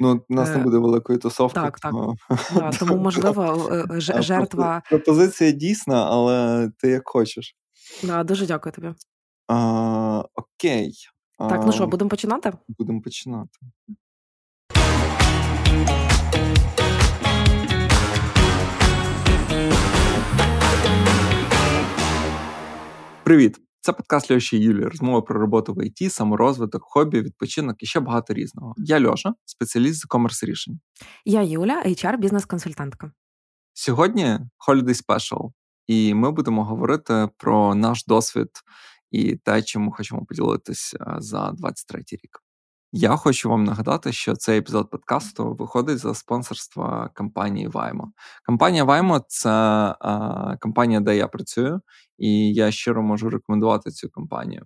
Ну, у нас не буде великої тусовки. Так, так. Да, тому, можливо, жертва. Пропозиція дійсна, але ти як хочеш. Да, Дуже дякую тобі. А, Окей. Так, ну що, будемо починати? Будемо починати. Привіт! Це подкаст Льоші Юлії. Розмова про роботу в ІТ, саморозвиток, хобі, відпочинок і ще багато різного. Я Льоша, спеціаліст з комерс рішень. Я Юля, hr бізнес-консультантка. Сьогодні Holiday Special, і ми будемо говорити про наш досвід і те, чим хочемо поділитися за 23 рік. Я хочу вам нагадати, що цей епізод подкасту виходить за спонсорства компанії Vimo. Компанія Vimo – це а, компанія, де я працюю, і я щиро можу рекомендувати цю компанію.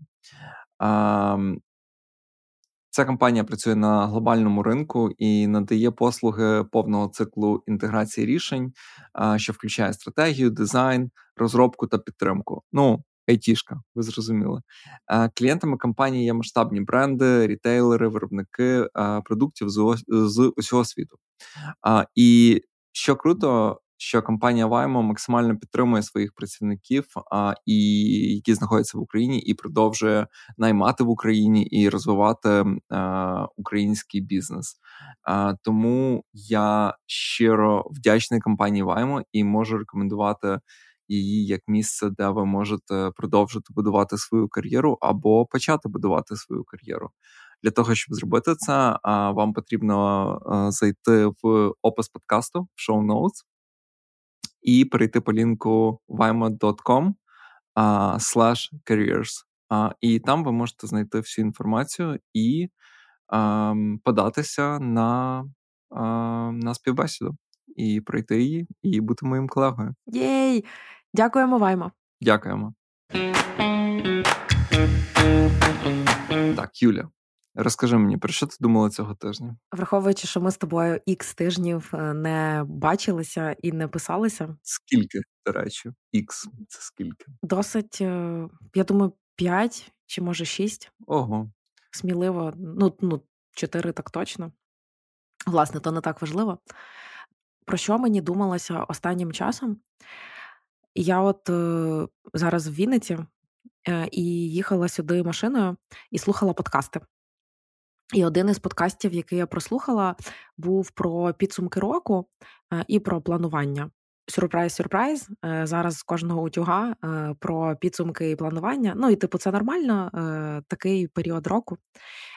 Ця компанія працює на глобальному ринку і надає послуги повного циклу інтеграції рішень, що включає стратегію, дизайн, розробку та підтримку. Ну, айтішка, ви зрозуміли. Клієнтами компанії є масштабні бренди, рітейлери, виробники продуктів з усього світу. І що круто, що компанія Ваймо максимально підтримує своїх працівників, і які знаходяться в Україні, і продовжує наймати в Україні і розвивати український бізнес. Тому я щиро вдячний компанії Ваймо і можу рекомендувати її як місце, де ви можете продовжити будувати свою кар'єру або почати будувати свою кар'єру. Для того, щоб зробити це, вам потрібно зайти в опис подкасту в show notes і перейти по лінку vimo.com slash careers. І там ви можете знайти всю інформацію і податися на, на співбесіду. І пройти її, і бути моїм колегою. Єй! Дякуємо, Ваймо. Дякуємо. Так, Юля, розкажи мені, про що ти думала цього тижня? Враховуючи, що ми з тобою ікс тижнів е, не бачилися і не писалися. Скільки, до речі, ікс це скільки? Досить, е, я думаю, п'ять чи може шість. Ого. Сміливо, ну, ну, чотири так точно. Власне, то не так важливо. Про що мені думалося останнім часом? Я от е, зараз в Вінниці і їхала сюди машиною і слухала подкасти. І один із подкастів, який я прослухала, був про підсумки року е, і про планування. Сюрприз, сюрприз. Е, зараз з кожного утюга е, про підсумки і планування. Ну і типу, це нормально, такий період року.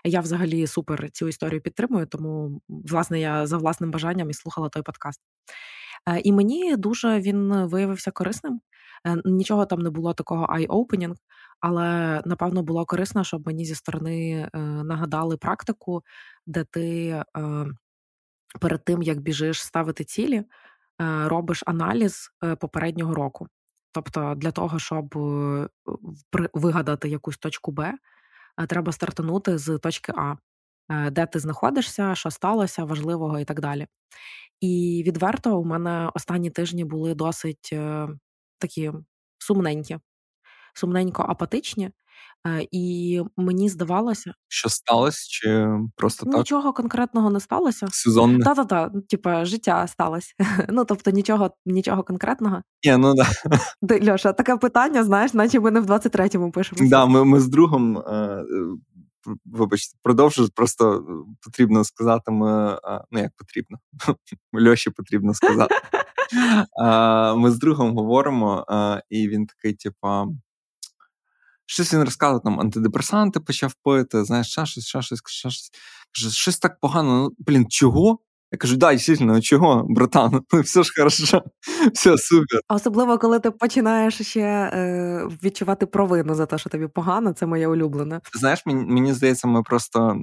Я взагалі супер цю історію підтримую, тому власне я за власним бажанням і слухала той подкаст. І мені дуже він виявився корисним. Нічого там не було такого eye-opening, але напевно було корисно, щоб мені зі сторони е, нагадали практику, де ти перед тим як біжиш ставити цілі, робиш аналіз попереднього року. Тобто, для того, щоб вигадати якусь точку Б, треба стартанути з точки А, де ти знаходишся, що сталося, важливого і так далі. І відверто у мене останні тижні були досить е, такі сумненькі, сумненько апатичні. Е, і мені здавалося, що сталося, чи просто так? нічого конкретного не сталося. Сезонне? Та-та-та, типа життя сталося. Ну тобто нічого нічого конкретного. Ні, ну да. Льоша, таке питання, знаєш, наче ми не в 23-му пишемо. Да, ми ми з другом е, вибачте, продовжу, просто е, потрібно сказати, ми, ну як потрібно, Льоші потрібно сказати. Ми з другом говоримо, і він такий, типа. Щось він розказував, там антидепресанти почав пити, знаєш, ще щось, ще щось, ще щось. Каже, щось так погано. Ну, блін, чого? Я кажу, да, дійсно, ну чого, братан? Ну, все ж хорошо, все супер. Особливо, коли ти починаєш ще е, відчувати провину за те, що тобі погано, це моє улюблене. Знаєш, мені, мені здається, ми просто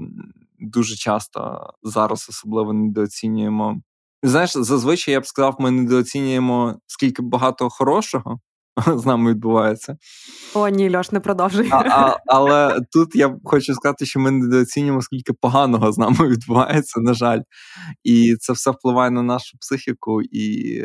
дуже часто зараз особливо недооцінюємо. Знаєш, зазвичай я б сказав, ми недооцінюємо скільки багато хорошого, з нами відбувається. О, ні, Льош, не продовжуй. А, а, Але тут я хочу сказати, що ми недооцінюємо, скільки поганого з нами відбувається, на жаль. І це все впливає на нашу психіку і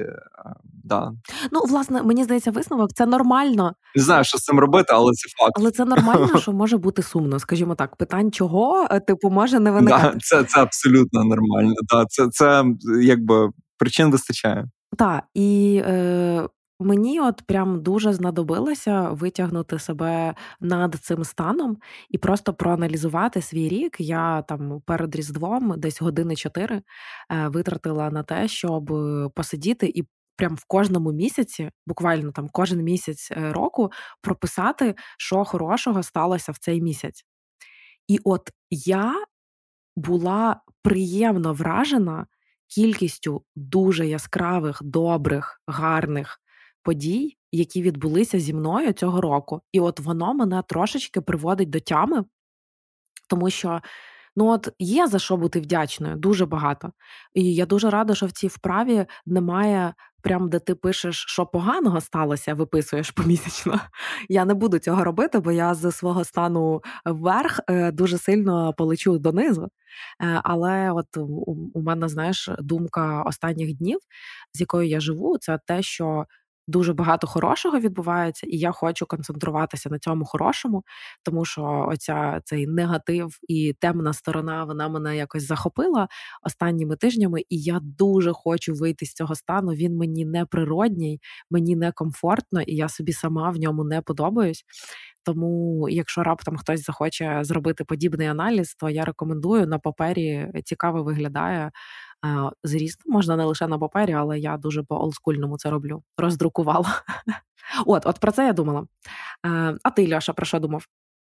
да. Ну, власне, мені здається, висновок це нормально. Не знаю, що з цим робити, але це факт. Але це нормально, що може бути сумно, скажімо так. Питань чого, е, типу, може не виникати. Да, Це це абсолютно нормально. Да, Це це якби причин вистачає. Так, і е, Мені от прям дуже знадобилося витягнути себе над цим станом і просто проаналізувати свій рік. Я там перед Різдвом десь години чотири е, витратила на те, щоб посидіти і прям в кожному місяці, буквально там кожен місяць е, року, прописати, що хорошого сталося в цей місяць. І от я була приємно вражена кількістю дуже яскравих, добрих, гарних подій, які відбулися зі мною цього року. І от воно мене трошечки приводить до тями, тому що. Ну, от є за що бути вдячною, дуже багато. І я дуже рада, що в цій вправі немає, прям де ти пишеш, що поганого сталося, виписуєш помісячно. Я не буду цього робити, бо я з свого стану вверх е, дуже сильно полечу донизу. Е, але от у мене, знаєш, думка останніх днів, з якою я живу, це те, що дуже багато хорошого відбувається, і я хочу концентруватися на цьому хорошому, тому що оця цей негатив і темна сторона вона мене якось захопила останніми тижнями, і я дуже хочу вийти з цього стану. Він мені не природній, мені не комфортно, і я собі сама в ньому не подобаюсь. Тому, якщо раптом хтось захоче зробити подібний аналіз, то я рекомендую на папері цікаво виглядає. Зріст можна не лише на папері, але я дуже по олдскульному це роблю. Роздрукувала. От, от про це я думала. А ти, Льоша, про що думав?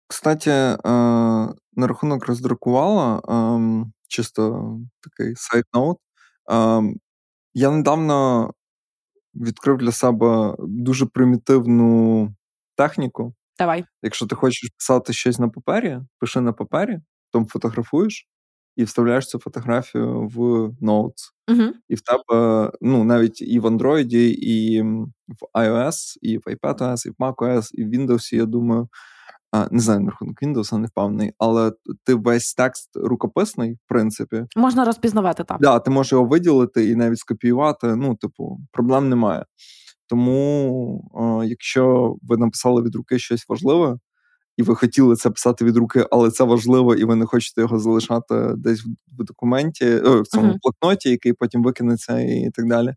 Кстати, на рахунок роздрукувала, чисто такий сайт-ноут. Я недавно відкрив для себе дуже примітивну техніку. Давай. Якщо ти хочеш писати щось на папері, пиши на папері, потім фотографуєш, і вставляєш цю фотографію в Notes. uh І в тебе, ну, навіть і в Android, і в iOS, і в iPadOS, і в macOS, і в Windows, я думаю. Не знаю, на рахунок Windows не впевнений, але ти весь текст рукописний, в принципі. Можна розпізнавати так. Да, ти можеш його виділити і навіть скопіювати. Ну, типу, проблем немає. Тому, якщо ви написали від руки щось важливе, і ви хотіли це писати від руки, але це важливо, і ви не хочете його залишати десь в документі, в цьому uh-huh. блокноті, який потім викинеться, і так далі.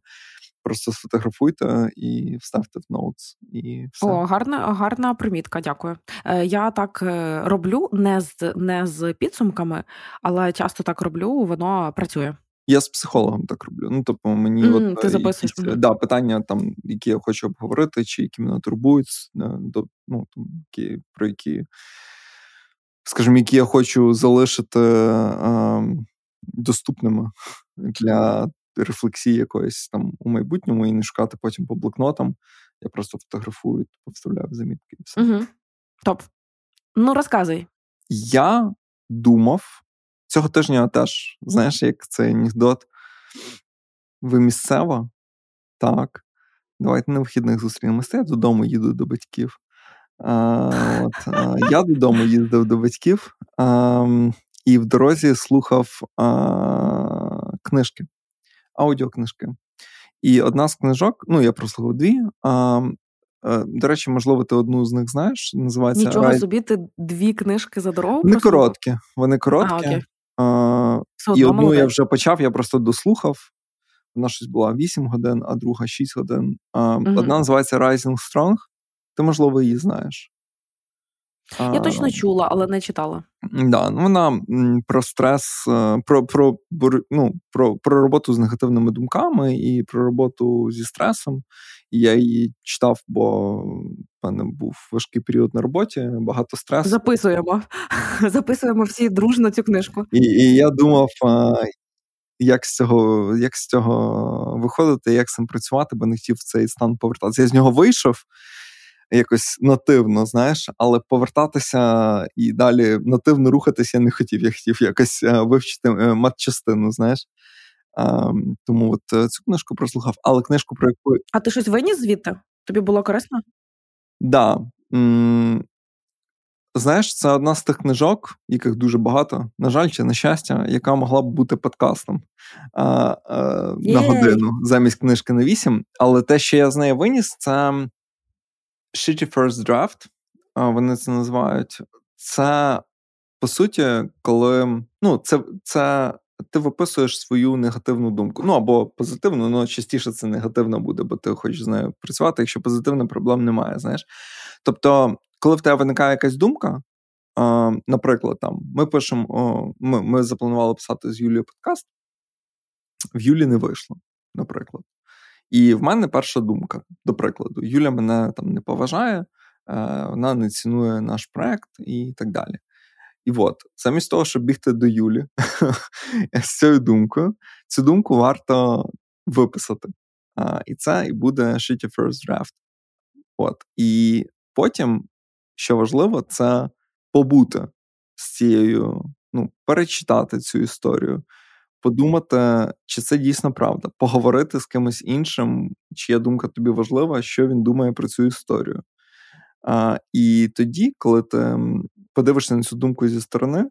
Просто сфотографуйте і вставте в ноутс. І все. О, гарна гарна примітка, дякую. Е, Я так е, роблю не з не з підсумками, але часто так роблю, воно працює. Я з психологом так роблю. Ну, тобто, мені mm, от, ти записуєш. Якісь, да, питання, там, які я хочу обговорити, чи які мене турбують, до, ну, там, які, про які, скажімо, які я хочу залишити е, доступними для рефлексії якоїсь там у майбутньому і не шукати потім по блокнотам. Я просто фотографую, повставляю в замітки і все. Угу. Топ. Ну, розказуй. Я думав. Цього тижня теж, знаєш, як цей анекдот. Ви місцева? Так. Давайте на вихідних зустрінемося. Я додому їду до батьків. А, от, а, Я додому їздив до батьків а, і в дорозі слухав книжки, аудіокнижки. І одна з книжок, ну, я прослухав дві. Е, до речі, можливо, ти одну з них знаєш. Називається Нічого собі, ти дві книжки за дорогу? Вони короткі. Вони короткі. А, а, І одну молодець. я вже почав, я просто дослухав. Вона щось була 8 годин, а друга 6 годин. А, угу. Одна називається Rising Strong. Ти, можливо, її знаєш. Я точно чула, але не читала. Да, ну Вона про стрес, е, про про, ну, про, про роботу з негативними думками і про роботу зі стресом. І я її читав, бо мене був важкий період на роботі, багато стресу. Записуємо. Записуємо всі дружно цю книжку. І і я думав, як з цього як з цього виходити, як з цим працювати, бо не хотів в цей стан повертатися. Я з нього вийшов якось нативно, знаєш, але повертатися і далі нативно рухатися я не хотів. Я хотів якось е, вивчити е, матчастину, знаєш. А, Тому от е, цю книжку прослухав, але книжку, про яку. А ти щось виніс звідти? Тобі було корисно? Да. Знаєш, це одна з тих книжок, яких дуже багато, на жаль, чи на щастя, яка могла б бути подкастом а, а, на годину замість книжки на вісім. Але те, що я з неї виніс, це Shitty First Draft. Вони це називають. Це, по суті, коли ну, це, це ти виписуєш свою негативну думку. Ну або позитивну, але частіше це негативно буде, бо ти хочеш з нею працювати. Якщо позитивних проблем немає, знаєш. Тобто коли в тебе виникає якась думка, наприклад, там ми пишемо, ми ми запланували писати з Юлією подкаст, в Юлі не вийшло, наприклад. І в мене перша думка, до прикладу, Юля мене там не поважає, е, вона не цінує наш проект і так далі. І от, замість того, щоб бігти до Юлі з цією думкою, цю думку варто виписати. А, І це і буде shitty first draft. От. І потім що важливо, це побути з цією, ну, перечитати цю історію, подумати, чи це дійсно правда, поговорити з кимось іншим, чия думка тобі важлива, що він думає про цю історію. А, І тоді, коли ти подивишся на цю думку зі сторони,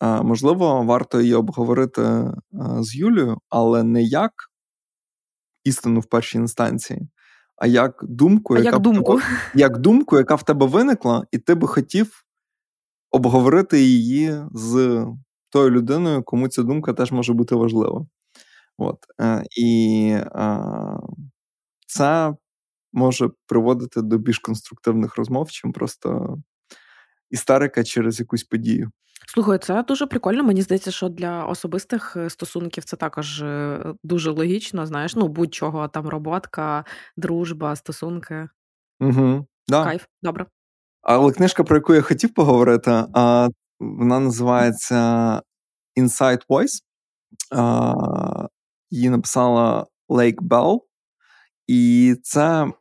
можливо, варто її обговорити з Юлією, але не як істину в першій інстанції, а як думку, а яка як думку. Тебе, як думку, яка в тебе виникла, і ти би хотів обговорити її з тою людиною, кому ця думка теж може бути важлива. От. Е, і це може приводити до більш конструктивних розмов, чим просто істерика через якусь подію. Слухай, це дуже прикольно. Мені здається, що для особистих е, стосунків це також е, дуже логічно. Знаєш, ну будь-чого там роботка, дружба, стосунки. Угу, да. Кайф, добре. Але книжка, про яку я хотів поговорити, вона називається Inside Voice. Її написала Лейк Белл. І це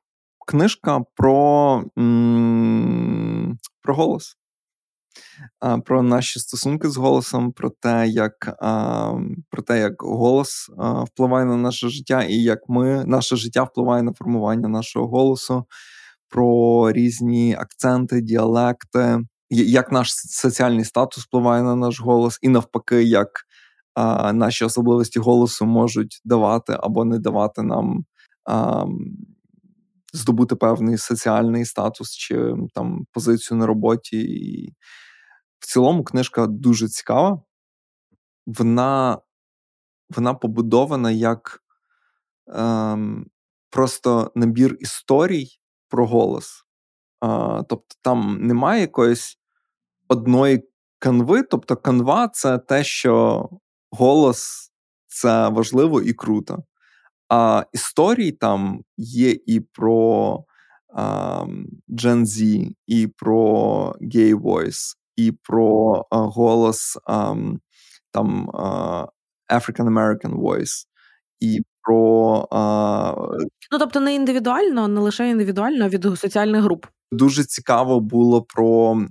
книжка про, про голос про наші стосунки з голосом, про те, як про те, як голос впливає на наше життя, і як ми, наше життя впливає на формування нашого голосу, про різні акценти, діалекти, як наш соціальний статус впливає на наш голос, і навпаки, як наші особливості голосу можуть давати або не давати нам. Здобути певний соціальний статус чи там позицію на роботі, і в цілому книжка дуже цікава. Вона вона побудована як ем, просто набір історій про голос. Е, тобто там немає якоїсь одної канви. Тобто, канва це те, що голос це важливо і круто. А історій там є і про um, Gen Z, і про Gay Voice, і про голос там African American Voice, і про. Ну, тобто, не індивідуально, не лише індивідуально, а від соціальних груп. Дуже цікаво було про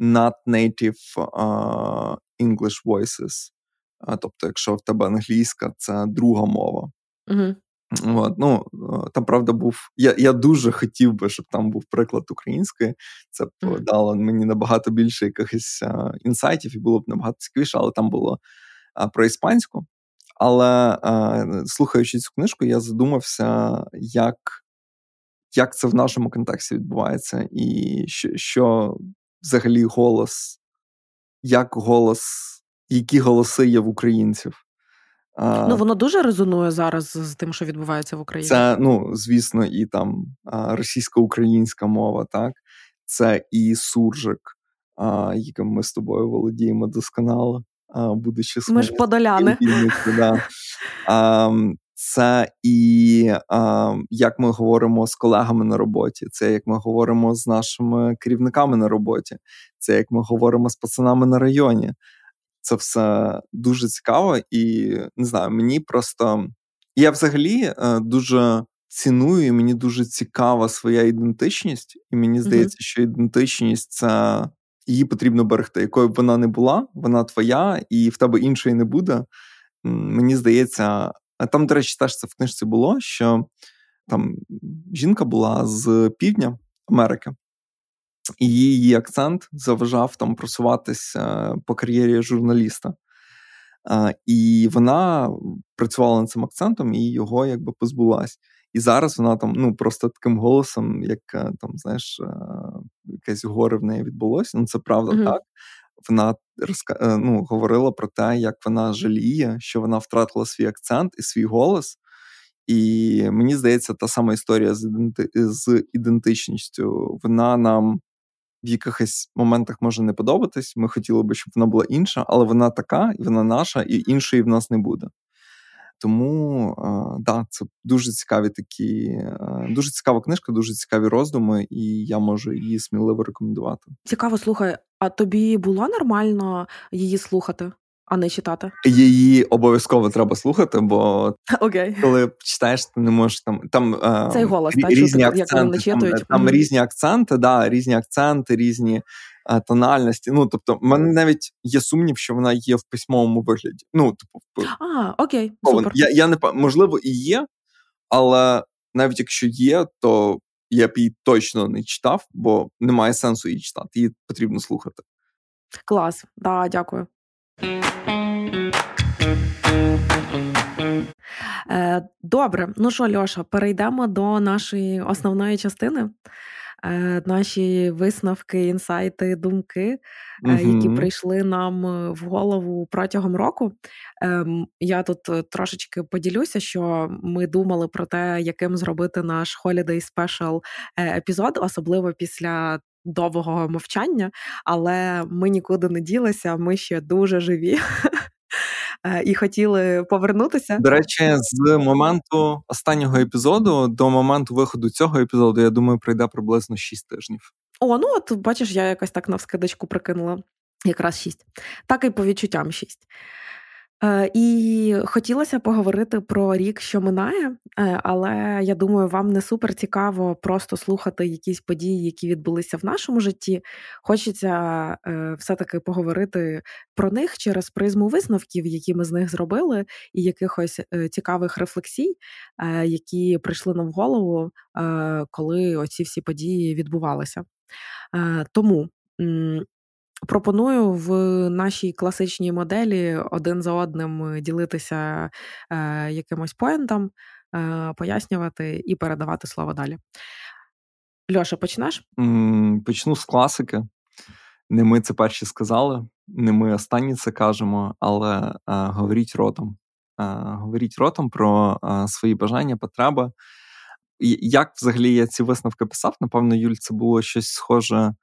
not native uh, English voices. Тобто, якщо в тебе англійська, це друга мова. Угу. От, ну, Там, правда, був. Я я дуже хотів би, щоб там був приклад української. Це б mm-hmm. дало мені набагато більше якихось а, інсайтів і було б набагато цікавіше, але там було а, про іспанську. Але а, слухаючи цю книжку, я задумався, як як це в нашому контексті відбувається, і що, що взагалі голос, як голос, які голоси є в українців. Ну, воно дуже резонує зараз з тим, що відбувається в Україні. Це, ну, звісно, і там російсько-українська мова, так, це і суржик, яким ми з тобою володіємо досконало, будучи Ми ж подоляни. Да. Це і як ми говоримо з колегами на роботі, це як ми говоримо з нашими керівниками на роботі, це як ми говоримо з пацанами на районі це все дуже цікаво, і не знаю, мені просто я взагалі е, дуже ціную, і мені дуже цікава своя ідентичність, і мені здається, mm-hmm. що ідентичність це її потрібно берегти. Якою б вона не була, вона твоя, і в тебе іншої не буде. Мені здається, там, до речі, теж це в книжці було, що там жінка була з півдня Америки, і її акцент заважав там просуватися по кар'єрі журналіста. І вона працювала над цим акцентом і його якби позбулась. І зараз вона там ну просто таким голосом, як е, там, знаєш, е, якесь горе в неї відбулося. Ну, це правда mm-hmm. так. Вона розка... Е, ну, говорила про те, як вона жаліє, що вона втратила свій акцент і свій голос. І мені здається, та сама історія з, іденти... з ідентичністю. Вона нам в якихось моментах може не подобатись. Ми хотіли би, щоб вона була інша, але вона така, і вона наша, і іншої в нас не буде. Тому да, це дуже цікаві такі, дуже цікава книжка, дуже цікаві роздуми, і я можу її сміливо рекомендувати. Цікаво, слухай, а тобі було нормально її слухати? А не читати. Її обов'язково треба слухати, бо okay. коли читаєш, ти не можеш там там Цей голос, рі, та, різні чути, акценти. Як там, там mm-hmm. різні акценти, да, різні акценти, різні а, тональності. Ну тобто, в мене навіть є сумнів, що вона є в письмовому вигляді. Ну, типу, а, окей, супер. Я я не можливо і є, але навіть якщо є, то я б її точно не читав, бо немає сенсу її читати. Її потрібно слухати. Клас, да, дякую. Е, добре, ну що, Льоша, перейдемо до нашої основної частини. Е, наші висновки, інсайти, думки, угу. які прийшли нам в голову протягом року. Ем, я тут трошечки поділюся, що ми думали про те, яким зробити наш Holiday Special епізод, особливо після довгого мовчання, але ми нікуди не ділися, ми ще дуже живі. Е, і хотіли повернутися. До речі, з моменту останнього епізоду до моменту виходу цього епізоду, я думаю, пройде приблизно 6 тижнів. О, ну от бачиш, я якось так навскидочку прикинула. Якраз 6. Так і по відчуттям 6. Е, і хотілося поговорити про рік, що минає, е, але я думаю, вам не супер цікаво просто слухати якісь події, які відбулися в нашому житті. Хочеться е, все-таки поговорити про них через призму висновків, які ми з них зробили, і якихось цікавих рефлексій, які прийшли нам в голову, коли оці всі події відбувалися. Тому Пропоную в нашій класичній моделі один за одним ділитися е, якимось поєнтом, е, пояснювати і передавати слово далі. Льоша, почнеш? Почну з класики. Не ми це перші сказали, не ми останні це кажемо, але е, говоріть ротом. Е, говоріть ротом про е, свої бажання, потреби. Як взагалі я ці висновки писав? Напевно, Юль, це було щось схоже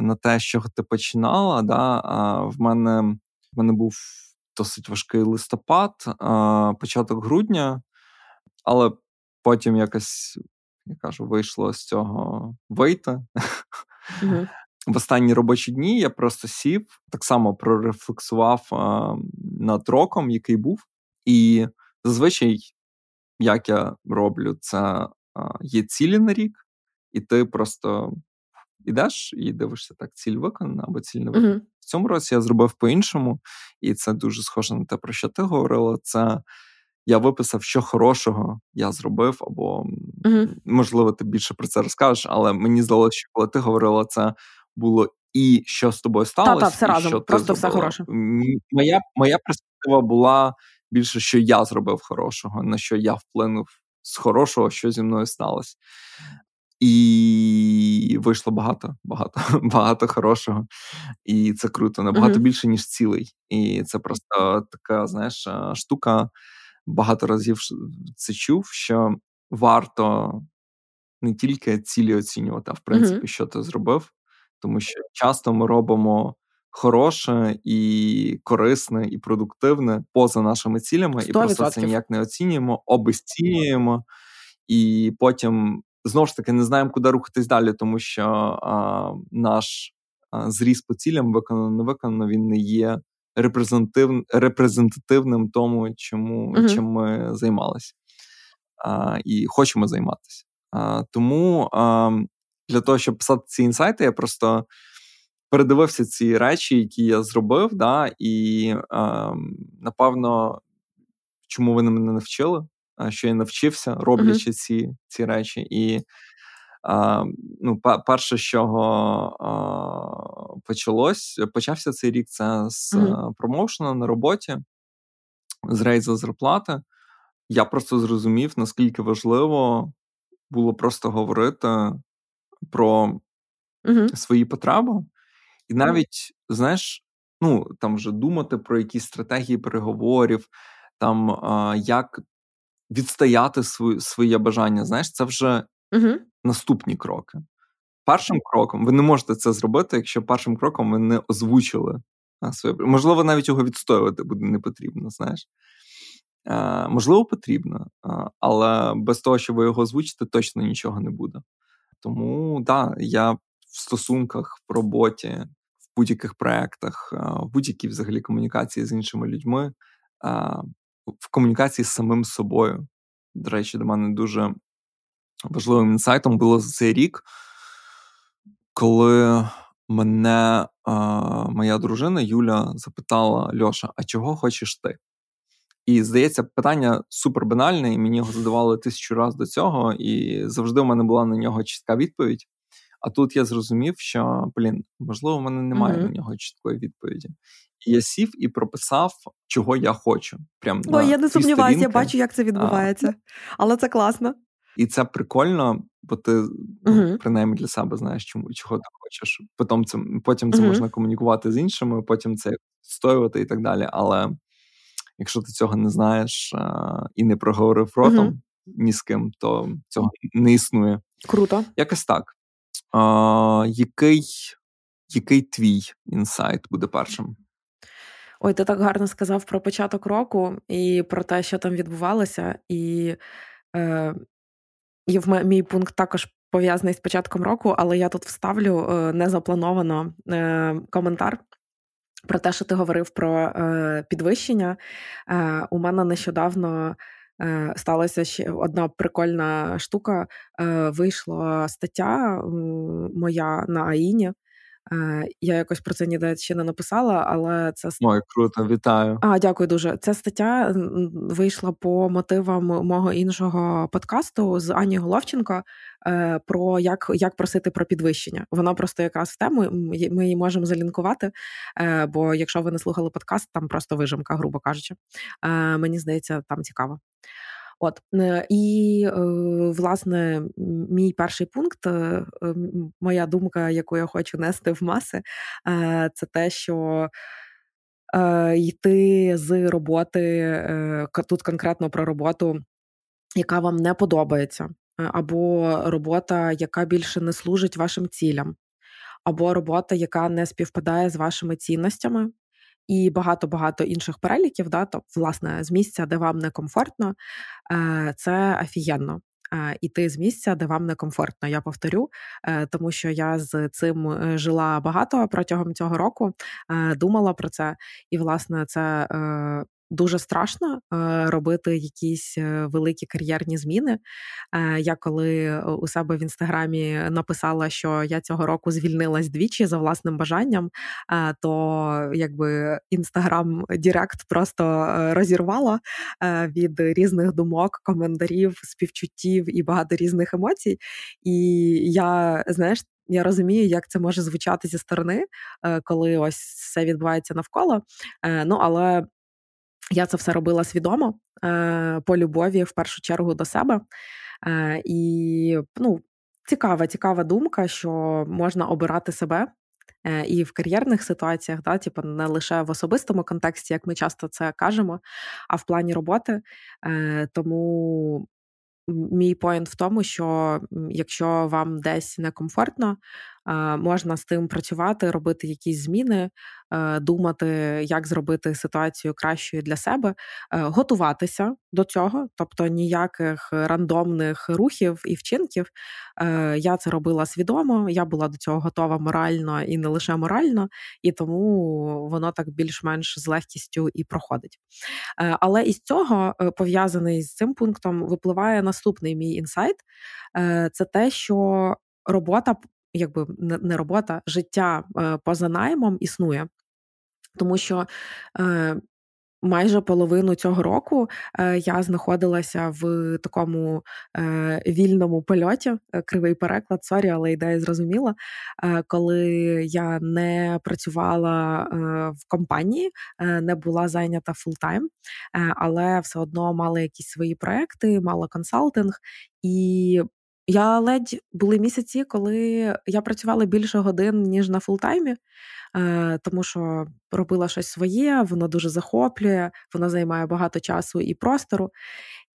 на те, що ти починала. Да, В мене в мене був досить важкий листопад, початок грудня, але потім якось, я кажу, вийшло з цього вийти. mm В останні робочі дні я просто сів, так само прорефлексував над роком, який був. І зазвичай, як я роблю, це є цілі на рік, і ти просто ідеш і дивишся так, ціль виконана або ціль не виконана. Uh-huh. В цьому році я зробив по-іншому, і це дуже схоже на те, про що ти говорила. Це я виписав, що хорошого я зробив, або uh-huh. можливо, ти більше про це розкажеш, але мені здалося, що коли ти говорила, це було і що з тобою сталося, Та-та, все разом, що просто все хороше. Моя моя перспектива була більше, що я зробив хорошого, на що я вплинув з хорошого, що зі мною сталося. І вийшло багато, багато, багато хорошого. І це круто, набагато uh-huh. більше, ніж цілий. І це просто така, знаєш, штука. Багато разів це чув, що варто не тільки цілі оцінювати, а в принципі, uh-huh. що ти зробив. Тому що часто ми робимо хороше і корисне, і продуктивне поза нашими цілями, 100%. і просто це ніяк не оцінюємо, обезцінюємо, і потім знову ж таки не знаємо, куди рухатись далі, тому що а, наш а, зріз по цілям виконано, не виконано, він не є репрезентатив, репрезентативним тому, чому uh чим ми займалися а, і хочемо займатися. А, Тому а, для того, щоб писати ці інсайти, я просто. Передивився ці речі, які я зробив, да, і е, напевно, чому вони мене навчили, що я навчився, роблячи uh-huh. ці ці речі. І а, ну, перше, з чого а, почалось, почався цей рік це з uh-huh. промоушена на роботі, з рейзу зарплати. Я просто зрозумів, наскільки важливо було просто говорити про uh-huh. свої потреби. І навіть, знаєш, ну там вже думати про якісь стратегії переговорів, там а, як відстояти свої, своє бажання. Знаєш, це вже угу. наступні кроки. Першим кроком ви не можете це зробити, якщо першим кроком ви не озвучили своє. Можливо, навіть його відстоювати буде не потрібно, знаєш. Е, Можливо, потрібно, але без того, що ви його озвучите, точно нічого не буде. Тому так, да, я в стосунках, в роботі, в будь-яких проєктах, в будь-якій взагалі комунікації з іншими людьми, в комунікації з самим собою. До речі, до мене дуже важливим інсайтом було за цей рік, коли мене моя дружина Юля запитала: Льоша, а чого хочеш ти? І здається, питання супер банальне, і мені його задавали тисячу разів до цього, і завжди в мене була на нього чітка відповідь. А тут я зрозумів, що блін, можливо, в мене немає mm-hmm. на нього чіткої відповіді. Я сів і прописав, чого я хочу. Прям Бо я не сумніваюся, я бачу, як це відбувається, а, але це класно. І це прикольно, бо ти uh-huh. принаймні для себе знаєш, чому чого ти хочеш. Потім це потім це uh-huh. можна комунікувати з іншими, потім це стоювати і так далі. Але якщо ти цього не знаєш а, і не проговорив ротом uh-huh. ні з ким, то цього не існує. Круто. Якось так. А, Який який твій інсайт буде першим? Ой, ти так гарно сказав про початок року і про те, що там відбувалося. І е, і в мій пункт також пов'язаний з початком року, але я тут вставлю е, незаплановано е, коментар. Про те, що ти говорив про е, підвищення, е, у мене нещодавно Е, сталася ще одна прикольна штука. Е, вийшла стаття моя на Аїні. Е, я якось про це ніде ще не написала, але це Ой, круто, вітаю. А, дякую дуже. Ця стаття вийшла по мотивам мого іншого подкасту з Ані Головченко про як як просити про підвищення. Вона просто якраз в тему. Ми її можемо залінкувати. Бо якщо ви не слухали подкаст, там просто вижимка, грубо кажучи. Мені здається, там цікаво. От е, і е, власне мій перший пункт, е, моя думка, яку я хочу нести в маси, це те, що. Йти з роботи тут конкретно про роботу, яка вам не подобається, або робота, яка більше не служить вашим цілям, або робота, яка не співпадає з вашими цінностями, і багато-багато інших переліків, да, то, власне, з місця, де вам некомфортно, е, це офігенно. Е, іти з місця, де вам некомфортно, я повторю, е, тому що я з цим жила багато протягом цього року, думала про це, і власне це дуже страшно е, робити якісь е, великі кар'єрні зміни. Е, я коли у себе в інстаграмі написала, що я цього року звільнилась двічі за власним бажанням, то якби інстаграм Direct просто розірвала від різних думок, коментарів, співчуттів і багато різних емоцій. І я знаєш. Я розумію, як це може звучати зі сторони, коли ось все відбувається навколо. Ну але я це все робила свідомо е, по любові, в першу чергу, до себе. Е, і ну, цікава, цікава думка, що можна обирати себе. Е, і в кар'єрних ситуаціях, да, типу, не лише в особистому контексті, як ми часто це кажемо, а в плані роботи. Тому мій поінт в тому, що якщо вам десь некомфортно, можна з тим працювати, робити якісь зміни, е, думати, як зробити ситуацію кращою для себе, е, готуватися до цього, тобто ніяких рандомних рухів і вчинків. Е, я це робила свідомо, я була до цього готова морально і не лише морально, і тому воно так більш-менш з легкістю і проходить. Але із цього пов'язаний з цим пунктом випливає наступний мій інсайт: це те, що робота якби не робота, життя е, поза наймом існує. Тому що е, майже половину цього року е, я знаходилася в такому вільному польоті, кривий переклад, sorry, але ідея зрозуміла. Коли я не працювала в компанії, не була зайнята full-time, але все одно мала якісь свої проекти, мала консалтинг і. Я ледь були місяці, коли я працювала більше годин ніж на full-time і. Е, тому що робила щось своє, воно дуже захоплює, воно займає багато часу і простору.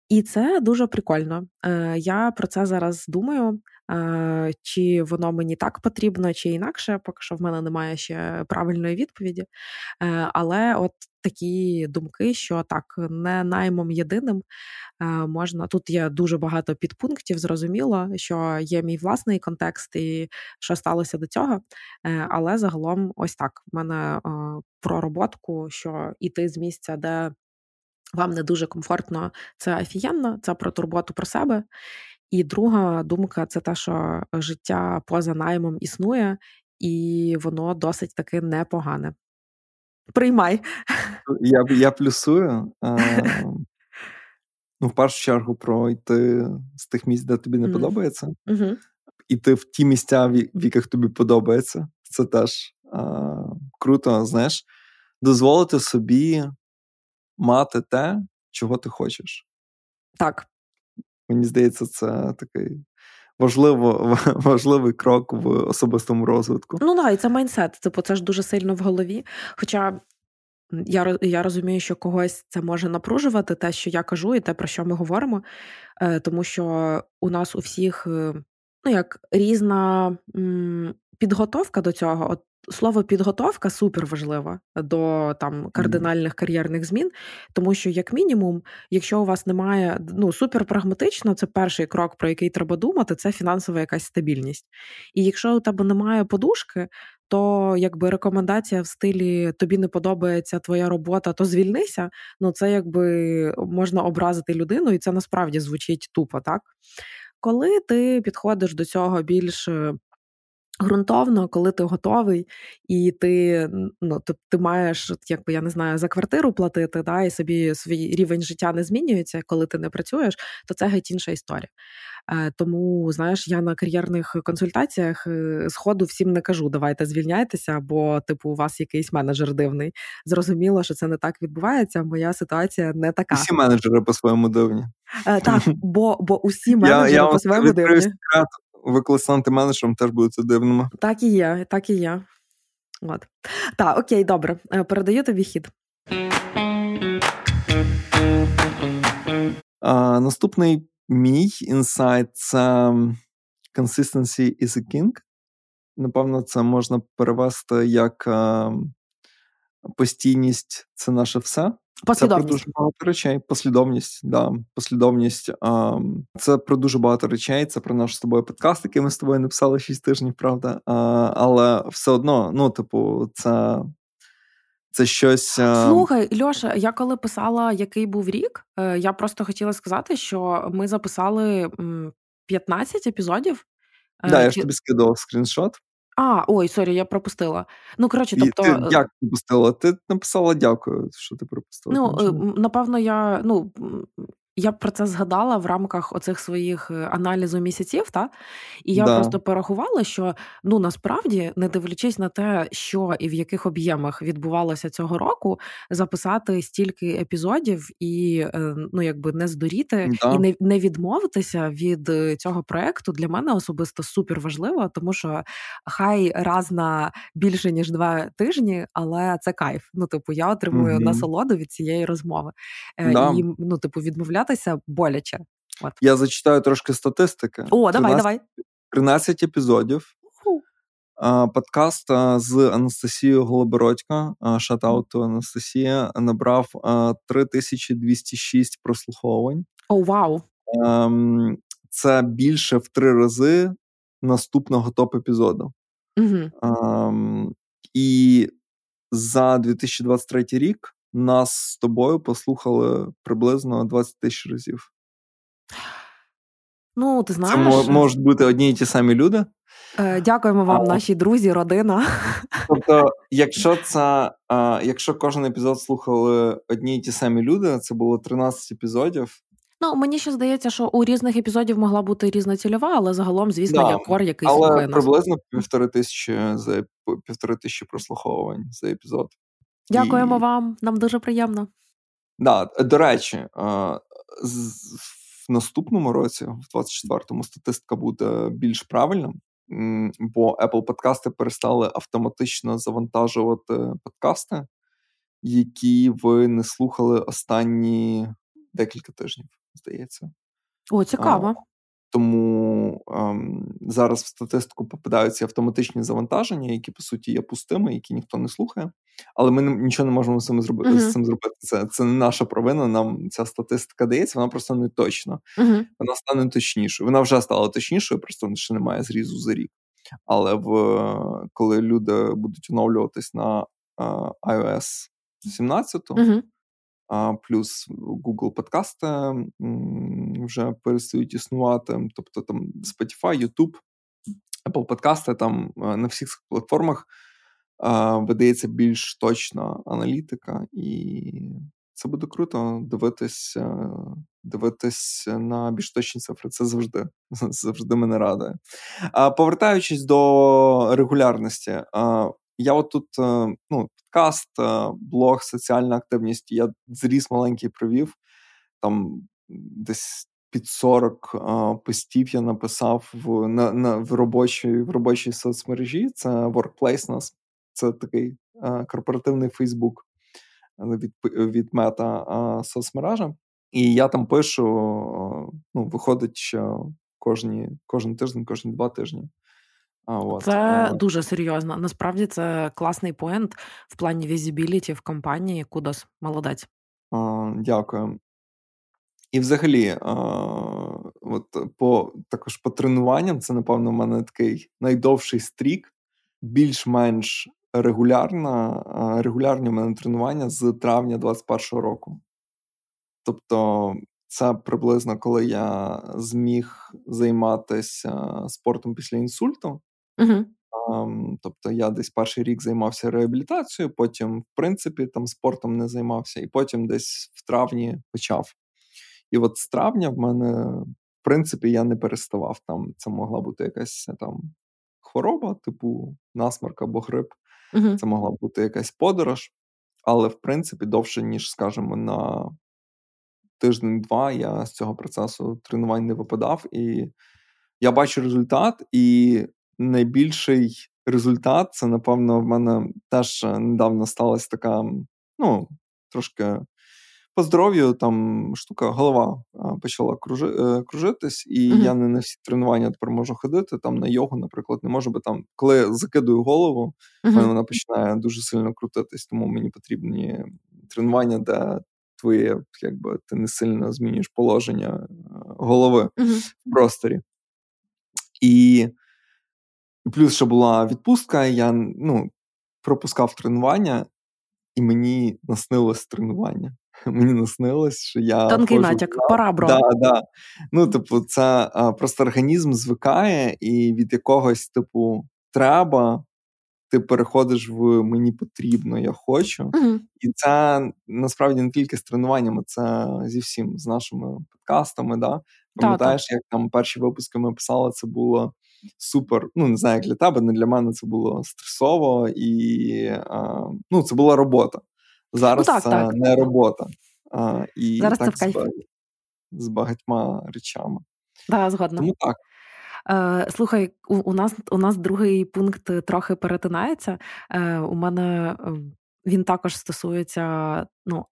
І це дуже прикольно. Е, я про це зараз думаю. Е, чи воно мені так потрібно, чи інакше, поки що в мене немає ще правильної відповіді. Але от такі думки, що так, не наймом єдиним можна. Тут є дуже багато підпунктів, зрозуміло, що є мій власний контекст і що сталося до цього. Е, але загалом, ось так в мене про роботку, що іти з місця, де вам не дуже комфортно, це офігенно, це про турботу про себе. І друга думка це те, що життя поза наймом існує, і воно досить таки непогане. Приймай. Я я плюсую. Ну, в першу чергу, про йти з тих місць, де тобі не mm. подобається, mm-hmm. іти в ті місця, в яких тобі подобається. Це теж а, круто, знаєш, дозволити собі мати те, чого ти хочеш. Так. Мені здається, це такий важливо, важливий крок в особистому розвитку. Ну да, і це майнсет. Типу, це ж дуже сильно в голові. Хоча я я розумію, що когось це може напружувати, те, що я кажу, і те, про що ми говоримо, е, тому що у нас у всіх е, ну, як різна підготовка до цього. От Слово підготовка супер важлива до там кардинальних кар'єрних змін, тому що, як мінімум, якщо у вас немає ну супер прагматично, це перший крок, про який треба думати, це фінансова якась стабільність. І якщо у тебе немає подушки, то якби рекомендація в стилі тобі не подобається твоя робота, то звільнися. Ну це якби можна образити людину, і це насправді звучить тупо, так? Коли ти підходиш до цього більш Грунтовно, коли ти готовий, і ти ну, ти, ти маєш, якби я не знаю, за квартиру платити, да, і собі свій рівень життя не змінюється, коли ти не працюєш, то це геть інша історія. Е, Тому, знаєш, я на кар'єрних консультаціях е, сходу всім не кажу, давайте звільняйтеся, бо, типу, у вас якийсь менеджер дивний. Зрозуміло, що це не так відбувається. Моя ситуація не така. Всі менеджери по-своєму дивні. Е, Так, бо бо усі менеджери по-своєму дивні ви коли менеджером, теж будете дивними. Так і є, так і є. От. Так, окей, добре. Е, передаю тобі хід. А, Наступний мій інсайт це consistency is a king. Напевно, це можна перевести як а, постійність це наше все. Послідовність. Це про дуже багато речей. Послідовність, да, послідовність. А, Це про дуже багато речей. Це про наш з тобою подкаст, який ми з тобою написали 6 тижнів, правда. А, Але все одно, ну, типу, це. Це щось. Слухай, Льоша, я коли писала, який був рік, е, я просто хотіла сказати, що ми записали 15 епізодів. Так, да, я ж тобі скидав скріншот. А, ой, sorry, я пропустила. Ну, коротше, тобто. І ти як пропустила? Ти написала дякую, що ти пропустила. Ну, напевно, я. ну, я про це згадала в рамках оцих своїх е, аналізу місяців, та і я да. просто порахувала, що ну насправді, не дивлячись на те, що і в яких об'ємах відбувалося цього року, записати стільки епізодів і е, ну якби не здуріти да. і не не відмовитися від е, цього проекту для мене особисто супер важливо, тому що хай раз на більше ніж два тижні, але це кайф. Ну, типу, я отримую угу. насолоду від цієї розмови да. і ну, типу, відмовляти відмовлятися боляче. От. Я зачитаю трошки статистики. О, давай, 13, давай. 13 епізодів. Подкаст з Анастасією Голобородько, шатауту Анастасія, набрав uh, 3206 прослуховувань. О, oh, вау! Um, це більше в три рази наступного топ-епізоду. Um, і за 2023 рік нас з тобою послухали приблизно 20 тисяч разів. Ну, ти знаєш. Це можуть бути одні і ті самі люди. Е, дякуємо вам, а, наші друзі, родина. Тобто, якщо це якщо кожен епізод слухали одні й ті самі люди, це було 13 епізодів. Ну, мені ще здається, що у різних епізодів могла бути різна цільова, але загалом, звісно, да, є кор, який але приблизно півтори тисячі за півтори тисячі прослуховувань за епізод. Дякуємо І... вам, нам дуже приємно. Да, До речі, в наступному році, в 24-му, статистика буде більш правильна, бо Apple подкасти перестали автоматично завантажувати подкасти, які ви не слухали останні декілька тижнів, здається. О, цікаво. Тому ем, зараз в статистику попадаються автоматичні завантаження, які по суті є пустими, які ніхто не слухає. Але ми нічого не можемо з цим зробити. Uh-huh. З цим зробити. Це це не наша провина. Нам ця статистика дається, вона просто не точна. Uh-huh. Вона стане точнішою. Вона вже стала точнішою, просто ще немає зрізу за рік. Але в коли люди будуть оновлюватись на uh, iOS 17, uh-huh плюс Google подкасти вже перестають існувати. Тобто там Spotify, YouTube, Apple подкасти там на всіх платформах видається більш точна аналітика, і це буде круто дивитись, дивитись на більш точні цифри. Це завжди завжди мене радує. Повертаючись до регулярності, я от тут ну, подкаст, блог, соціальна активність. Я зріс маленький провів. Там десь під 40 а, постів я написав в на, на, в робочій в робочій соцмережі. Це Workplace нас. Це такий а, корпоративний Фейсбук від від мета а, соцмережа. І я там пишу: ну, виходить кожні, кожен тиждень, кожні два тижні. А, от. Це дуже серйозно. Насправді це класний поінт в плані візібіліті в компанії. Кудос, молодець. А, Дякую. І взагалі, а, от по також по тренуванням, це, напевно, в мене такий найдовший стрік, більш-менш регулярна, регулярні в мене тренування з травня 2021 року. Тобто, це приблизно коли я зміг займатися спортом після інсульту. Угу. Тобто я десь перший рік займався реабілітацією, потім, в принципі, там спортом не займався, і потім десь в травні почав. І от з травня в мене, в принципі, я не переставав. Там це могла бути якась там хвороба, типу насморк або грип. Uh Це могла бути якась подорож, але в принципі довше, ніж, скажімо, на тиждень-два я з цього процесу тренувань не випадав. І я бачу результат, і найбільший результат це, напевно, в мене теж недавно сталася така, ну, трошки по здоров'ю там штука, голова почала кружи, е, кружитись, і uh я не на всі тренування тепер можу ходити. Там на йогу, наприклад, не можу, бо там, коли закидую голову, uh вона починає дуже сильно крутитись, тому мені потрібні тренування, де твоє, якби ти не сильно змінюєш положення е, голови в просторі. І плюс ще була відпустка, я ну, пропускав тренування, і мені наснилось тренування. Мені наснилось, що я. Тонкий натяк, пора бро. Да, да. Ну, типу, це а, просто організм звикає, і від якогось, типу, треба. Ти переходиш в мені потрібно, я хочу. uh І це насправді не тільки з тренуваннями, це зі всім, з нашими подкастами. Да? Пам'ятаєш, як там перші випуски ми писали, це було супер. Ну, не знаю, як для тебе, не для мене це було стресово і а, ну, це була робота. Зараз ну, так, це так. не робота. А, і Зараз так це в кайф. з багатьма речами. Да, згодна. Тому так. Е, Слухай, у, у нас у нас другий пункт трохи перетинається. Е, У мене ем, він також стосується ну,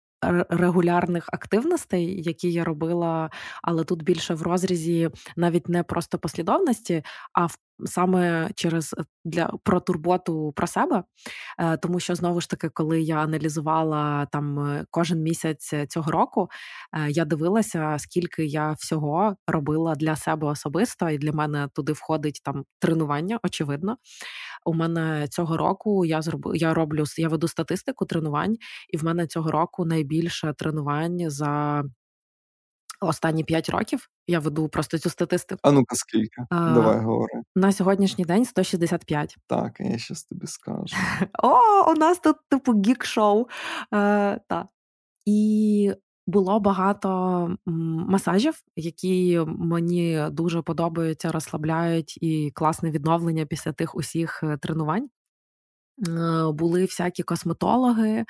регулярних активностей, які я робила, але тут більше в розрізі навіть не просто послідовності, а в саме через е, для про турботу про себе, е, тому що знову ж таки, коли я аналізувала там е, кожен місяць цього року, я дивилася, скільки я всього робила для себе особисто, і для мене туди входить там тренування, очевидно. У мене цього року я зроб... я роблю я веду статистику тренувань, і в мене цього року найбільше тренувань за останні 5 років. Я веду просто цю статистику. А ну-ка, скільки? А, Давай говори. На сьогоднішній день 165. Так, я щас тобі скажу. О, у нас тут типу гік-шоу. Е, так. І було багато масажів, які мені дуже подобаються, розслабляють і класне відновлення після тих усіх е, тренувань. Е, були всякі косметологи,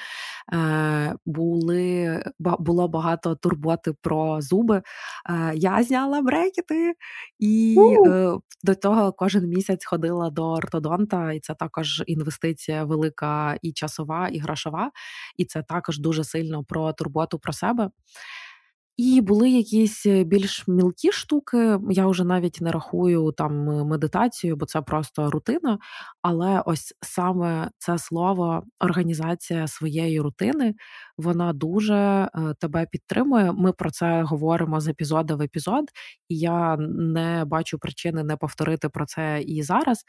е, були, було багато турботи про зуби. Е, я зняла брекети, і uh до того кожен місяць ходила до ортодонта, і це також інвестиція велика і часова, і грошова, і це також дуже сильно про турботу про себе. І були якісь е, більш мілкі штуки. Я вже навіть не рахую там е, медитацію, бо це просто рутина. Але ось саме це слово організація своєї рутини, вона дуже е, тебе підтримує. Ми про це говоримо з епізоду в епізод, і я не бачу причини не повторити про це і зараз.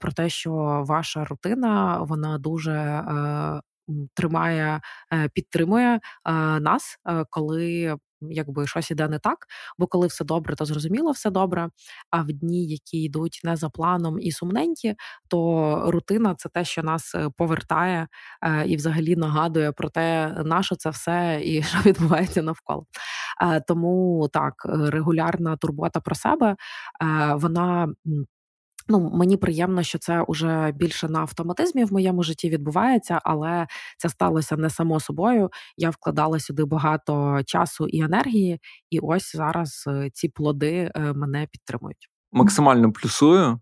Про те, що ваша рутина вона дуже. Тримає, підтримує нас, коли якби щось іде не так. Бо коли все добре, то зрозуміло все добре. А в дні, які йдуть не за планом і сумненькі, то рутина це те, що нас е, повертає е, і взагалі нагадує про те, на що це все і що відбувається навколо. Е, тому так, регулярна турбота про себе, вона. Ну, мені приємно, що це вже більше на автоматизмі в моєму житті відбувається, але це сталося не само собою. Я вкладала сюди багато часу і енергії, і ось зараз е, ці плоди е, мене підтримують. Максимально плюсую,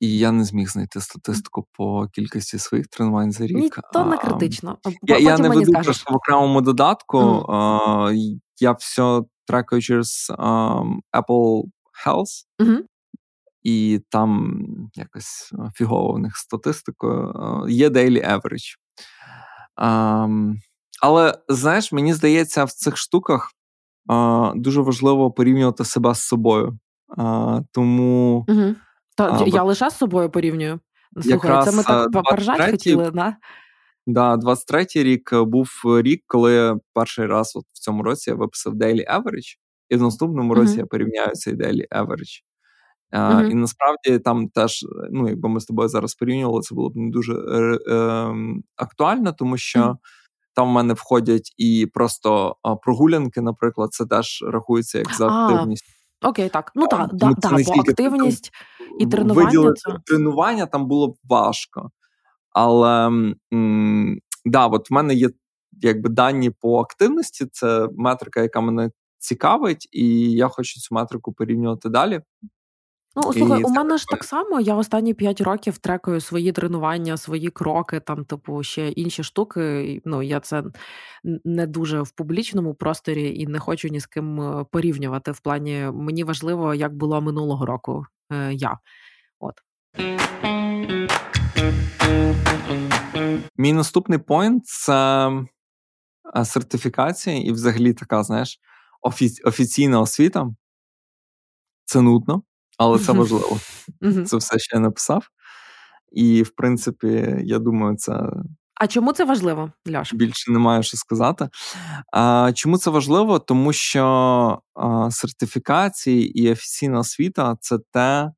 і я не зміг знайти статистику по кількості своїх тренувань за рік. Ні, то не критично. Я я не веду просто в окремому додатку. Mm. А, я все трекаю через а, Apple Health. Mm-hmm і там якось е, фігово в них статистикою е, є daily average. Um, але знаєш, мені здається, в цих штуках uh, дуже важливо порівнювати себе з собою. Uh, тому угу. То uh, я лише з собою порівнюю. Слухай, це ми так поржать хотіли, да? Да, 23-й рік був рік, коли перший раз от в цьому році я виписав Daily Average, і в наступному році uh-huh. я порівняю цей Daily Average. Uh-huh. І насправді там теж, ну якби ми з тобою зараз порівнювали, це було б не дуже е, е, актуально, тому що uh-huh. там в мене входять і просто прогулянки, наприклад, це теж рахується як за активність. Окей, так. Ну так, да, да, бо активність і тренування. Виділити це... Тренування там було б важко. Але м, да, от в мене є якби дані по активності, це метрика, яка мене цікавить, і я хочу цю метрику порівнювати далі. Ну, слухай, і у мене ж так само. Я останні 5 років трекаю свої тренування, свої кроки, там, типу, ще інші штуки. Ну, я це не дуже в публічному просторі і не хочу ні з ким е, порівнювати. В плані мені важливо, як було минулого року е, я. От. Мій наступний поінт це сертифікація і взагалі така, знаєш, офі- офіційна освіта. Це нудно але це важливо. Це все ще я написав. І, в принципі, я думаю, це. А чому це важливо, Ляш? Більше немає що сказати. А, Чому це важливо? Тому що а, сертифікації і офіційна освіта це те,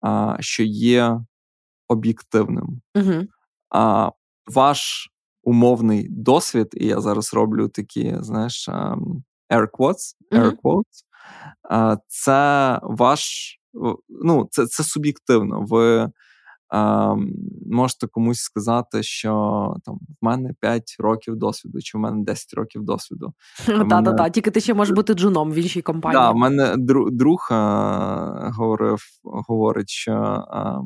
а, що є об'єктивним. Угу. А, Ваш умовний досвід, і я зараз роблю такі, знаєш, air quotes, air quotes, це ваш, ну, це це суб'єктивно. Ви а, можете комусь сказати, що там в мене 5 років досвіду, чи в мене 10 років досвіду. Так, так, так. Тільки ти ще можеш бути джуном в іншій компанії. Так, в мене друг а, говорив, говорить, що а,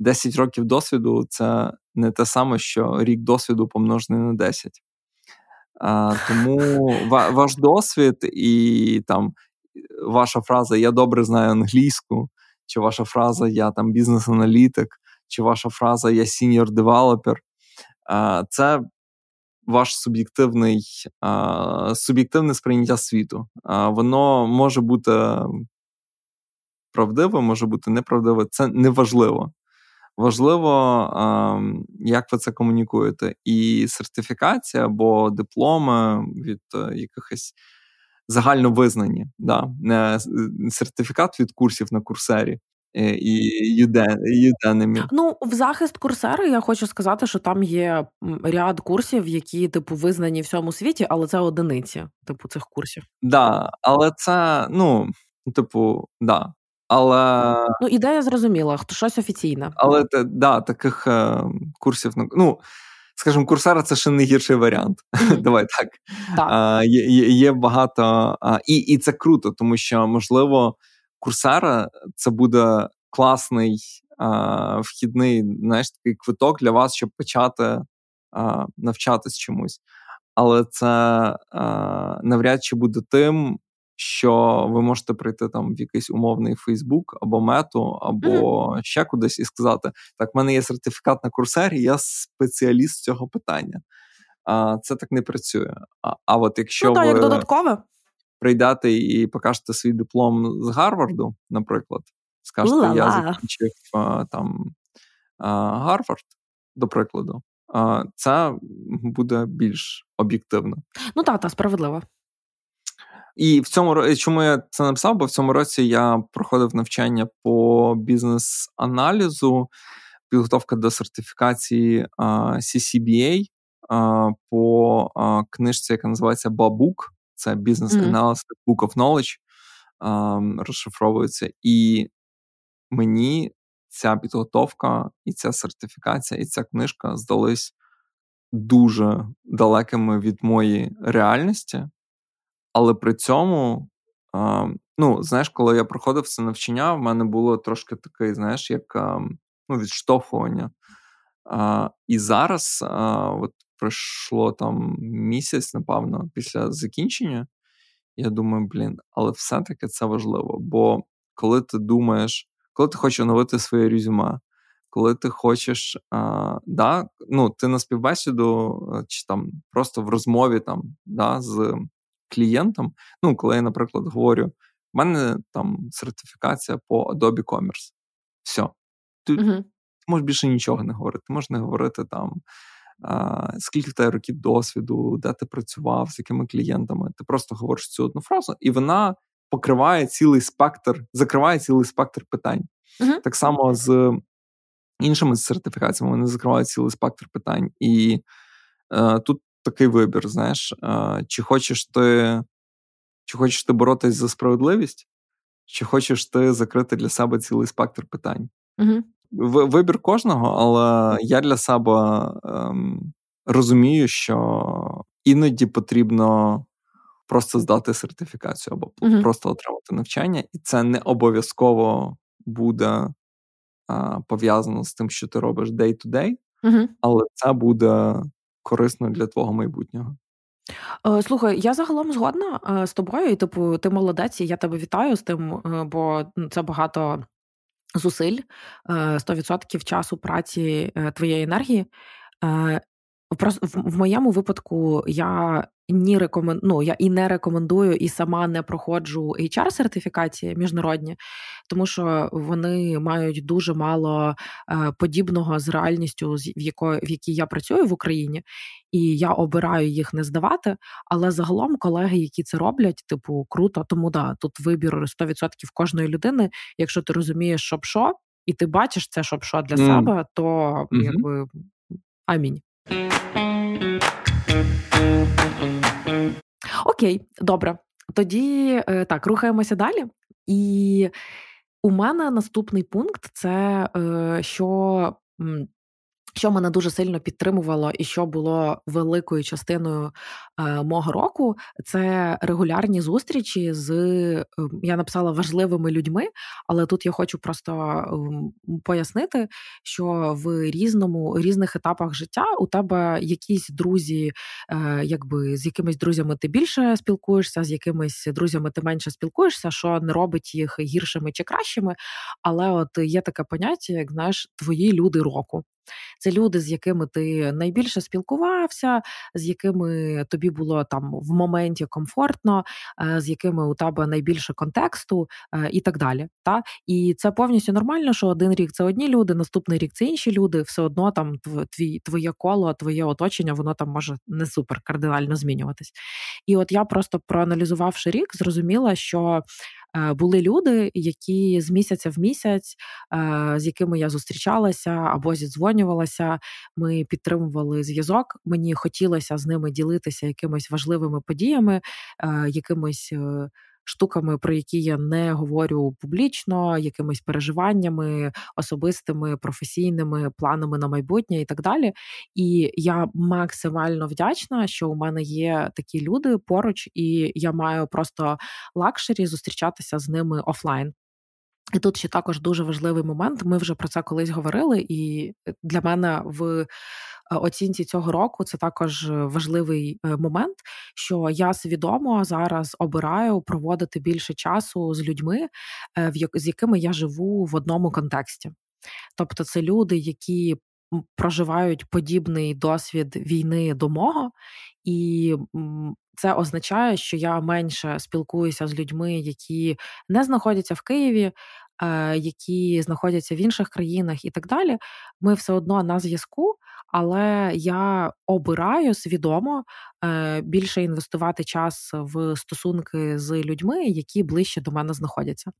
10 років досвіду це не те саме, що рік досвіду помножений на 10. А, Тому ваш досвід і там ваша фраза Я добре знаю англійську, чи ваша фраза Я там бізнес-аналітик, чи ваша фраза Я senior developer. Це ваш суб'єктивний, суб'єктивне сприйняття світу. Воно може бути правдиве, може бути неправдиве. Це неважливо. Важливо, як ви це комунікуєте. І сертифікація або дипломи від е, якихось загально визнані, да, сертифікат від курсів на курсері. Е, і Udemy. Ну, в захист курсери я хочу сказати, що там є ряд курсів, які, типу, визнані в всьому світі, але це одиниці, типу, цих курсів. Да, але це, ну, типу, да. Але ну, ідея зрозуміла, хто щось офіційне. Але да, таких е, курсів ну, скажімо, курсера це ще не гірший варіант. Mm-hmm. Давай так. так. А, є, є багато, а, і і це круто, тому що можливо курсера це буде класний а, вхідний знаєш, такий квиток для вас, щоб почати а, навчатись чомусь. Але це а, навряд чи буде тим, що ви можете прийти там в якийсь умовний Фейсбук або мету, або mm-hmm. ще кудись і сказати: так, в мене є сертифікат на курсері, я спеціаліст цього питання. А, Це так не працює. А а от якщо ну, так, ви як додаткове. прийдете і покажете свій диплом з Гарварду, наприклад, скажете, Ла-ла. я закінчив там Гарвард, до прикладу, це буде більш об'єктивно. Ну так, та справедливо. І в цьому чому я це написав? Бо в цьому році я проходив навчання по бізнес-аналізу, підготовка до сертифікації CCBA по книжці, яка називається Бабук. Це Business Analysis Book of Knowledge, розшифровується. І мені ця підготовка, і ця сертифікація, і ця книжка здались дуже далекими від моєї реальності. Але при цьому, а, ну, знаєш, коли я проходив це навчання, в мене було трошки таке, знаєш, як а, ну, відштовхування. А, І зараз от пройшло там місяць, напевно, після закінчення. Я думаю, блін, але все-таки це важливо. Бо коли ти думаєш, коли ти хочеш оновити своє резюме, коли ти хочеш, а, да, ну, ти на співбесіду чи там просто в розмові там, да, з клієнтам. Ну, коли я, наприклад, говорю, в мене там сертифікація по Adobe Commerce. Все. Ти uh можеш більше нічого не говорити. Ти можеш не говорити там. А, скільки в тебе років досвіду, де ти працював, з якими клієнтами. Ти просто говориш цю одну фразу, і вона покриває цілий спектр, закриває цілий спектр питань. Uh-huh. Так само з іншими сертифікаціями вони закривають цілий спектр питань. І е, тут такий вибір, знаєш, чи хочеш ти чи хочеш ти боротись за справедливість, чи хочеш ти закрити для себе цілий спектр питань. Угу. Вибір кожного, але я для себе ем, розумію, що іноді потрібно просто здати сертифікацію або угу. просто отримати навчання, і це не обов'язково буде а, пов'язано з тим, що ти робиш day-to-day, угу. але це буде корисно для твого майбутнього. Е, слухай, я загалом згодна е, з тобою, і типу, ти молодець, і я тебе вітаю з тим, е, бо це багато зусиль, 100% часу праці твоєї енергії. В моєму випадку я ні рекомен... ну, я і не рекомендую, і сама не проходжу hr сертифікації міжнародні, тому що вони мають дуже мало е, подібного з реальністю, в якої в якій я працюю в Україні, і я обираю їх не здавати. Але загалом колеги, які це роблять, типу круто, тому да, тут вибір 100% кожної людини. Якщо ти розумієш, що що, і ти бачиш це, щоб що для mm. себе, то mm-hmm. якби амінь. Окей, добре. Тоді е, так, рухаємося далі. І у мене наступний пункт це е, що що мене дуже сильно підтримувало, і що було великою частиною е, мого року, це регулярні зустрічі з е, я написала важливими людьми, але тут я хочу просто е, пояснити, що в різному різних етапах життя у тебе якісь друзі, е, якби з якимись друзями ти більше спілкуєшся, з якимись друзями ти менше спілкуєшся, що не робить їх гіршими чи кращими. Але от є таке поняття, як знаєш, твої люди року. Це люди, з якими ти найбільше спілкувався, з якими тобі було там в моменті комфортно, з якими у тебе найбільше контексту і так далі. Та? І це повністю нормально, що один рік це одні люди, наступний рік це інші люди. Все одно там твій твоє коло, твоє оточення, воно там може не супер кардинально змінюватись. І от я просто проаналізувавши рік, зрозуміла, що. Е, були люди, які з місяця в місяць, е, з якими я зустрічалася або зідзвонювалася. Ми підтримували зв'язок. Мені хотілося з ними ділитися якимись важливими подіями, е, якимись штуками, про які я не говорю публічно, якимись переживаннями особистими, професійними планами на майбутнє і так далі. І я максимально вдячна, що у мене є такі люди поруч, і я маю просто luxury зустрічатися з ними офлайн. І тут ще також дуже важливий момент. Ми вже про це колись говорили, і для мене в Е, оцінці цього року це також важливий е, момент, що я свідомо зараз обираю проводити більше часу з людьми, е, з якими я живу в одному контексті. Тобто, це люди, які проживають подібний досвід війни до мого, і це означає, що я менше спілкуюся з людьми, які не знаходяться в Києві, які знаходяться в інших країнах і так далі. Ми все одно на зв'язку але я обираю свідомо е, більше інвестувати час в стосунки з людьми, які ближче до мене знаходяться.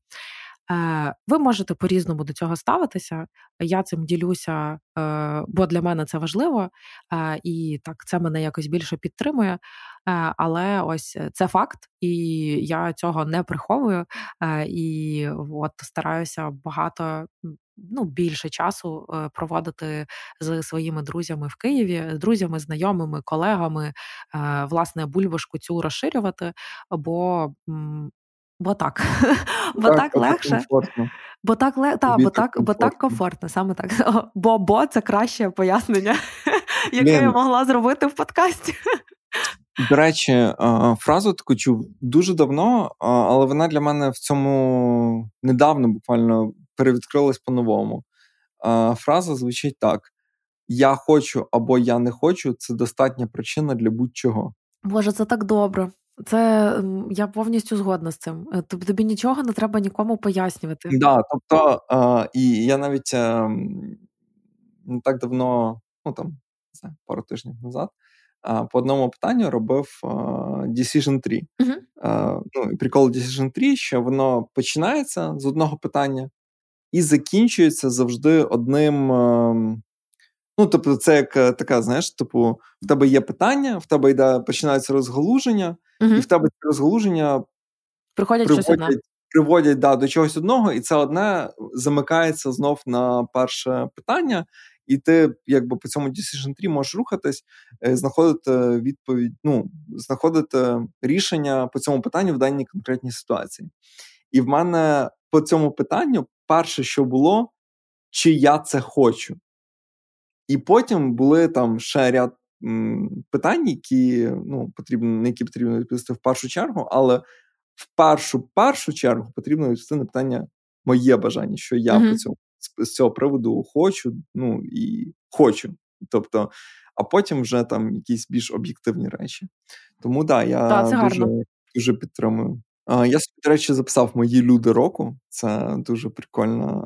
Е, ви можете по-різному до цього ставитися. Я цим ділюся, е, бо для мене це важливо, і так це мене якось більше підтримує. Але ось це факт, і я цього не приховую. І от стараюся багато ну, більше часу е, проводити з своїми друзями в Києві, з друзями, знайомими, колегами, е, власне, бульбашку цю розширювати, бо. Бо так, бо так, легше, бо так ле... та, бо так, бо так комфортно, саме так. Бо бо це краще пояснення, яке я могла зробити в подкасті. До речі, фразу таку чув дуже давно, але вона для мене в цьому недавно буквально перевідкрилась по-новому. Фраза звучить так: Я хочу або я не хочу це достатня причина для будь-чого. Боже, це так добре. Це я повністю згодна з цим. Е, тобі нічого не треба нікому пояснювати. Да, тобто, е, і я навіть е, не так давно, ну там не знаю, пару тижнів назад, по одному питанню робив Decision 3. Uh-huh. Ну, Прикол Decision 3, що воно починається з одного питання і закінчується завжди одним. Ну, тобто, це як е, така, знаєш, типу, в тебе є питання, в тебе йде починається розгалуження, uh-huh. і в тебе це розгалуження приходять приводять, щось одне. приводять да, до чогось одного, і це одне замикається знов на перше питання. І ти, якби по цьому decision tree можеш рухатись, е, знаходити відповідь, ну, знаходити рішення по цьому питанню в даній конкретній ситуації. І в мене по цьому питанню перше, що було, чи я це хочу. І потім були там ще ряд м, питань, які ну, потрібно, на які потрібно відповісти в першу чергу, але в першу першу чергу потрібно відповісти на питання моє бажання, що я mm-hmm. по цьому з цього приводу хочу, ну і хочу. Тобто, а потім вже там якісь більш об'єктивні речі. Тому да, я да, дуже, дуже підтримую. Я собі, до речі, записав мої люди року. Це дуже прикольно.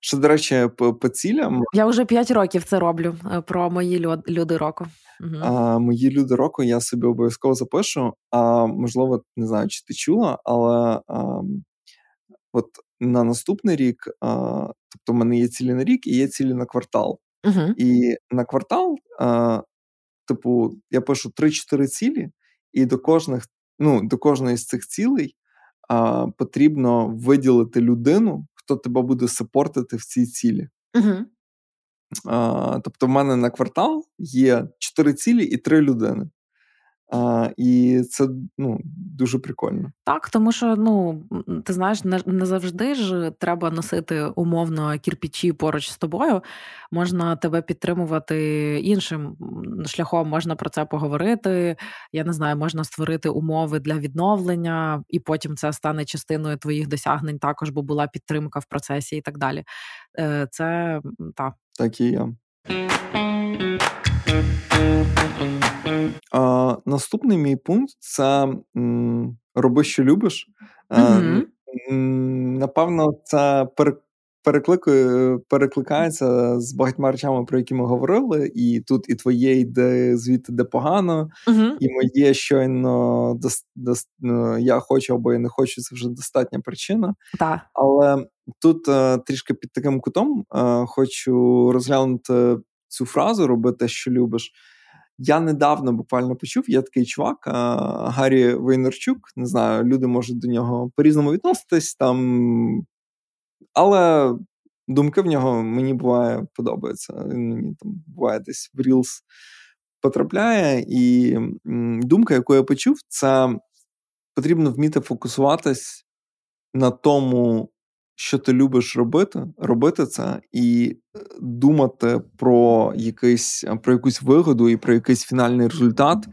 Що, до речі, по, по цілям. Я вже 5 років це роблю е, про мої люди року. Угу. А, Мої люди року я собі обов'язково запишу. А можливо, не знаю, чи ти чула, але а, от на наступний рік, а, тобто, в мене є цілі на рік і є цілі на квартал. Угу. І на квартал, а, типу, я пишу 3-4 цілі, і до кожних ну, до кожної з цих цілей а, потрібно виділити людину, хто тебе буде сапортити в цій цілі. Угу. А, Тобто, в мене на квартал є чотири цілі і три людини. А, І це ну, дуже прикольно. Так, тому що ну ти знаєш, не, не завжди ж треба носити умовно кірпічі поруч з тобою. Можна тебе підтримувати іншим шляхом, можна про це поговорити. Я не знаю, можна створити умови для відновлення, і потім це стане частиною твоїх досягнень, також бо була підтримка в процесі і так далі. Е, це так, Так і є. А, Наступний мій пункт це м, роби, що любиш. Mm-hmm. Напевно, це перекликає, перекликається з багатьма речами, про які ми говорили, і тут і твоє йде звідти де погано, uh-huh. і моє щойно дос, дос, ну, я хочу або я не хочу, це вже достатня причина. Так. Але тут uh, трішки під таким кутом uh, хочу розглянути цю фразу роби те, що любиш. Я недавно буквально почув, є такий чувак Гаррі Вейнерчук. Не знаю, люди можуть до нього по-різному відноситись там, але думки в нього мені буває подобаються. Він мені там буває десь в Reels потрапляє. І думка, яку я почув, це потрібно вміти фокусуватись на тому, що ти любиш робити, робити це, і е, думати про якийсь, про якусь вигоду і про якийсь фінальний результат,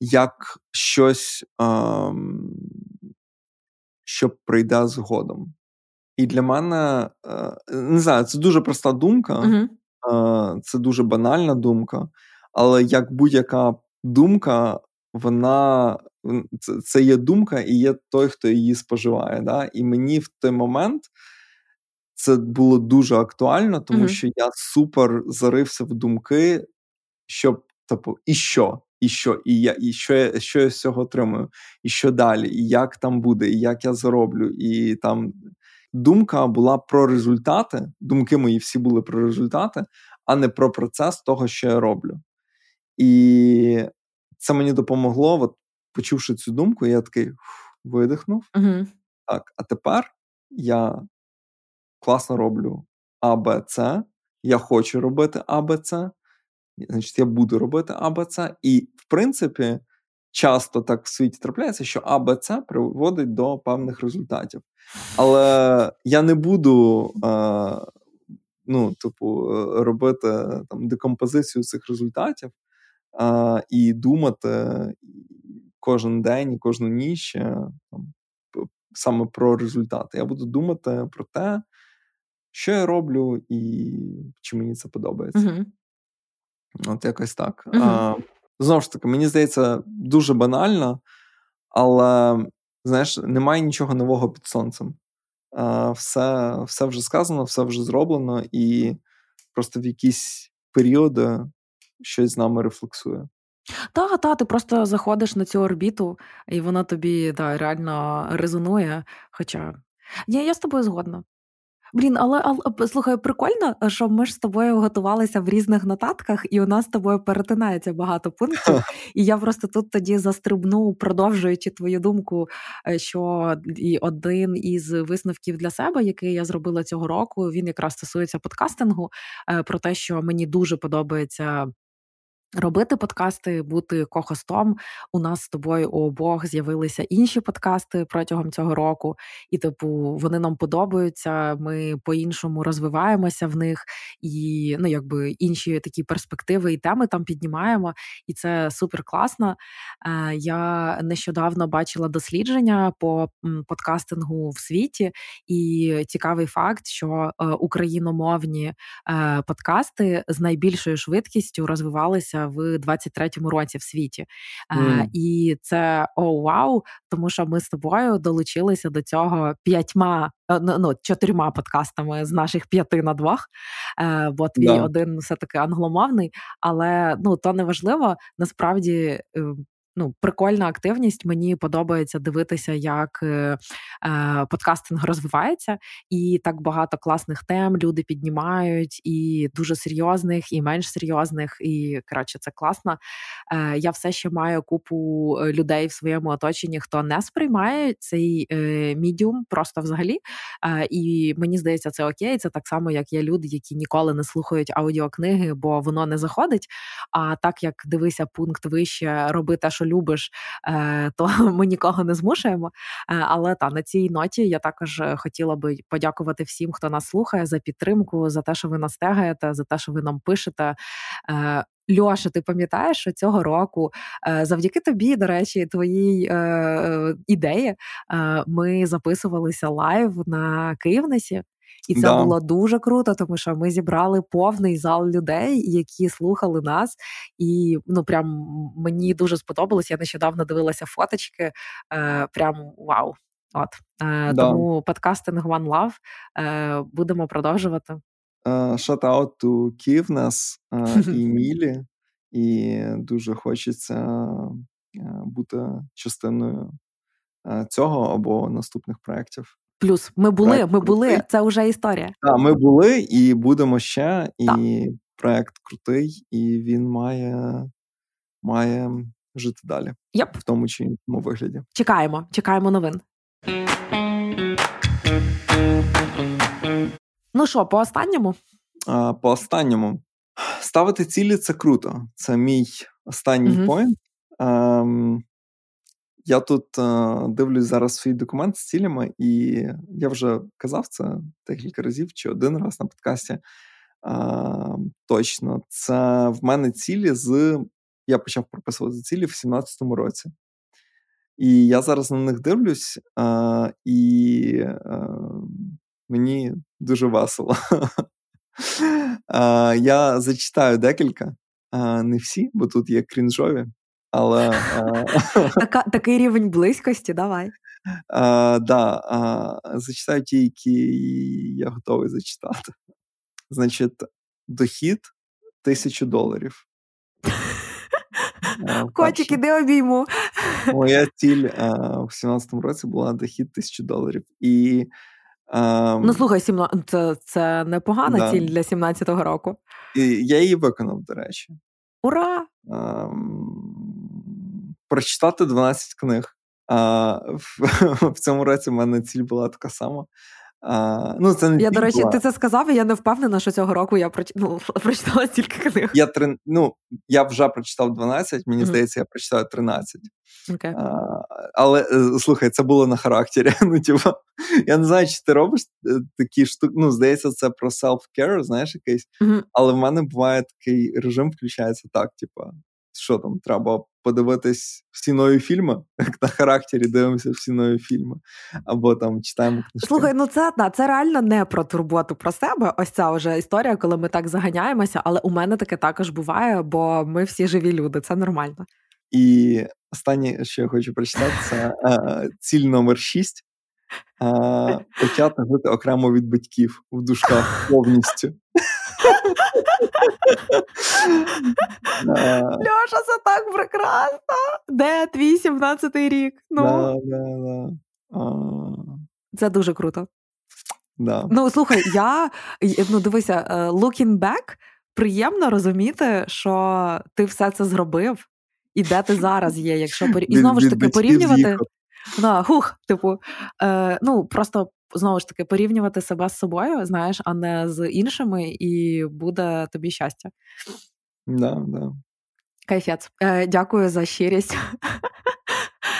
як щось, ем, що прийде згодом. І для мене е, не знаю, це дуже проста думка, uh-huh. це дуже банальна думка, але як будь-яка думка, вона це, є думка, і є той, хто її споживає. Да? І мені в той момент це було дуже актуально, тому uh-huh. що я супер зарився в думки, щоб типу, і що? І що, і я, і що я що я з цього отримую, і що далі, і як там буде, і як я зароблю, і там думка була про результати. Думки мої всі були про результати, а не про процес того, що я роблю. І це мені допомогло, от, почувши цю думку, я такий видихнув. uh Так, а тепер я класно роблю А, Б, С. Я хочу робити А, Б, С. Значить, я буду робити А, Б, С. І, в принципі, часто так в світі трапляється, що А, Б, С приводить до певних результатів. Але я не буду. Е, Ну, типу, робити там декомпозицію цих результатів а, і думати кожен день і кожну ніч е, там, саме про результати. Я буду думати про те, що я роблю, і чи мені це подобається. Uh-huh. От якось так. Uh-huh. А, Знову ж таки, мені здається, дуже банально, але знаєш, немає нічого нового під сонцем. А, Все все вже сказано, все вже зроблено, і просто в якісь періоди щось з нами рефлексує. Та, та, ти просто заходиш на цю орбіту, і вона тобі та, реально резонує. Хоча Ні, я з тобою згодна. Блін, але, але слухай, прикольно, що ми ж з тобою готувалися в різних нотатках, і у нас з тобою перетинається багато пунктів. І я просто тут тоді застрибну, продовжуючи твою думку, е, що і один із висновків для себе, який я зробила цього року, він якраз стосується подкастингу, е, про те, що мені дуже подобається. Робити подкасти, бути кохостом. У нас з тобою у обох з'явилися інші подкасти протягом цього року, і типу вони нам подобаються. Ми по-іншому розвиваємося в них, і ну якби інші такі перспективи і теми там піднімаємо, і це супер класно. Е, я нещодавно бачила дослідження по подкастингу в світі, і цікавий факт, що е, україномовні е, подкасти з найбільшою швидкістю розвивалися в 23-му році в світі. Mm. І це о вау, тому що ми з тобою долучилися до цього п'ятьма. Е, ну, ну, чотирма подкастами з наших п'яти на двох, бо твій yeah. один все таки англомовний, але ну то не важливо. Насправді ем, ну, прикольна активність. Мені подобається дивитися, як е, е, подкастинг розвивається, і так багато класних тем люди піднімають, і дуже серйозних, і менш серйозних. І коротше, це класно. Е, Я все ще маю купу е, людей в своєму оточенні, хто не сприймає цей е, мідіум просто взагалі. Е, І мені здається, це окей. Це так само, як є люди, які ніколи не слухають аудіокниги, бо воно не заходить. А так як дивися пункт вище, роби те, що що любиш, е, то ми нікого не змушуємо. Е, але та на цій ноті я також хотіла би подякувати всім, хто нас слухає за підтримку, за те, що ви нас тегаєте, за те, що ви нам пишете. Е, Льоша, ти пам'ятаєш, що цього року, завдяки тобі, до речі, твоїй е, ідеї, ми записувалися live на Київнесі. І це да. було дуже круто, тому що ми зібрали повний зал людей, які слухали нас. І ну прям мені дуже сподобалось. Я нещодавно дивилася фоточки. Е, Прям вау. От е, да. тому podcasting one love е, будемо продовжувати. Shout-out to Ківнес і Мілі, і дуже хочеться бути частиною цього або наступних проєктів. Плюс ми були, проект ми були, крутий. це вже історія. Так, ми були і будемо ще, і так. проект крутий, і він має має жити далі. Yep. В тому чи іншому вигляді. Чекаємо, чекаємо новин. Ну що, по останньому? А, По останньому. Ставити цілі це круто. Це мій останній mm-hmm. поінт. Ем, я тут е, дивлюсь зараз свій документ з цілями, і я вже казав це декілька разів чи один раз на подкасті. Е, точно, це в мене цілі з. Я почав прописувати цілі в 17-му році. І я зараз на них дивлюсь, е, і мені дуже весело. Я зачитаю декілька, не всі, бо тут є крінжові. Але е, Така, такий рівень близькості, давай. А, да, а, Зачитаю ті, які я готовий зачитати. Значить, дохід тисячу доларів. Котик, іди обійму. Моя ціль а, в 17-му році була дохід тисячу доларів. І Um, ну, слухай, це це непогана да. ціль для 17-го року. І Я її виконав, до речі. Ура! Прочитати 12 книг. А в, в цьому році в мене ціль була така сама. А, ну, це не Я, до речі, була. ти це сказав, і я не впевнена, що цього року я проч... ну, прочитала стільки книг. Я три... ну, я вже прочитав 12, мені mm-hmm. здається, я прочитав 13. Okay. А, але е, слухай, це було на характері. Ну, типу, Я не знаю, чи ти робиш е, такі штуки. Ну, здається, це про self-care, знаєш, якийсь. Mm-hmm. Але в мене буває такий режим, включається так: типу, що там, треба подивитись всі нові фільми, як на характері дивимося всі нові фільми, або там читаємо книжки. Слухай, ну це да, це реально не про турботу про себе. Ось ця вже історія, коли ми так заганяємося, але у мене таке також буває, бо ми всі живі люди, це нормально. І останнє, що я хочу прочитати, це а, ціль номер 6. А, почати жити окремо від батьків в дужках повністю. Льоша, це так прекрасно. Де твій 17-й рік? Ну. Це дуже круто. Да. Ну, слухай, я ну дивися, е, looking back, приємно розуміти, що ти все це зробив, і де ти зараз є, якщо і знову ж таки порівнювати. Да, хух, типу, е, ну просто знову ж таки порівнювати себе з собою, знаєш, а не з іншими, і буде тобі щастя. Да, да. Кайфець. Е, Дякую за щирість.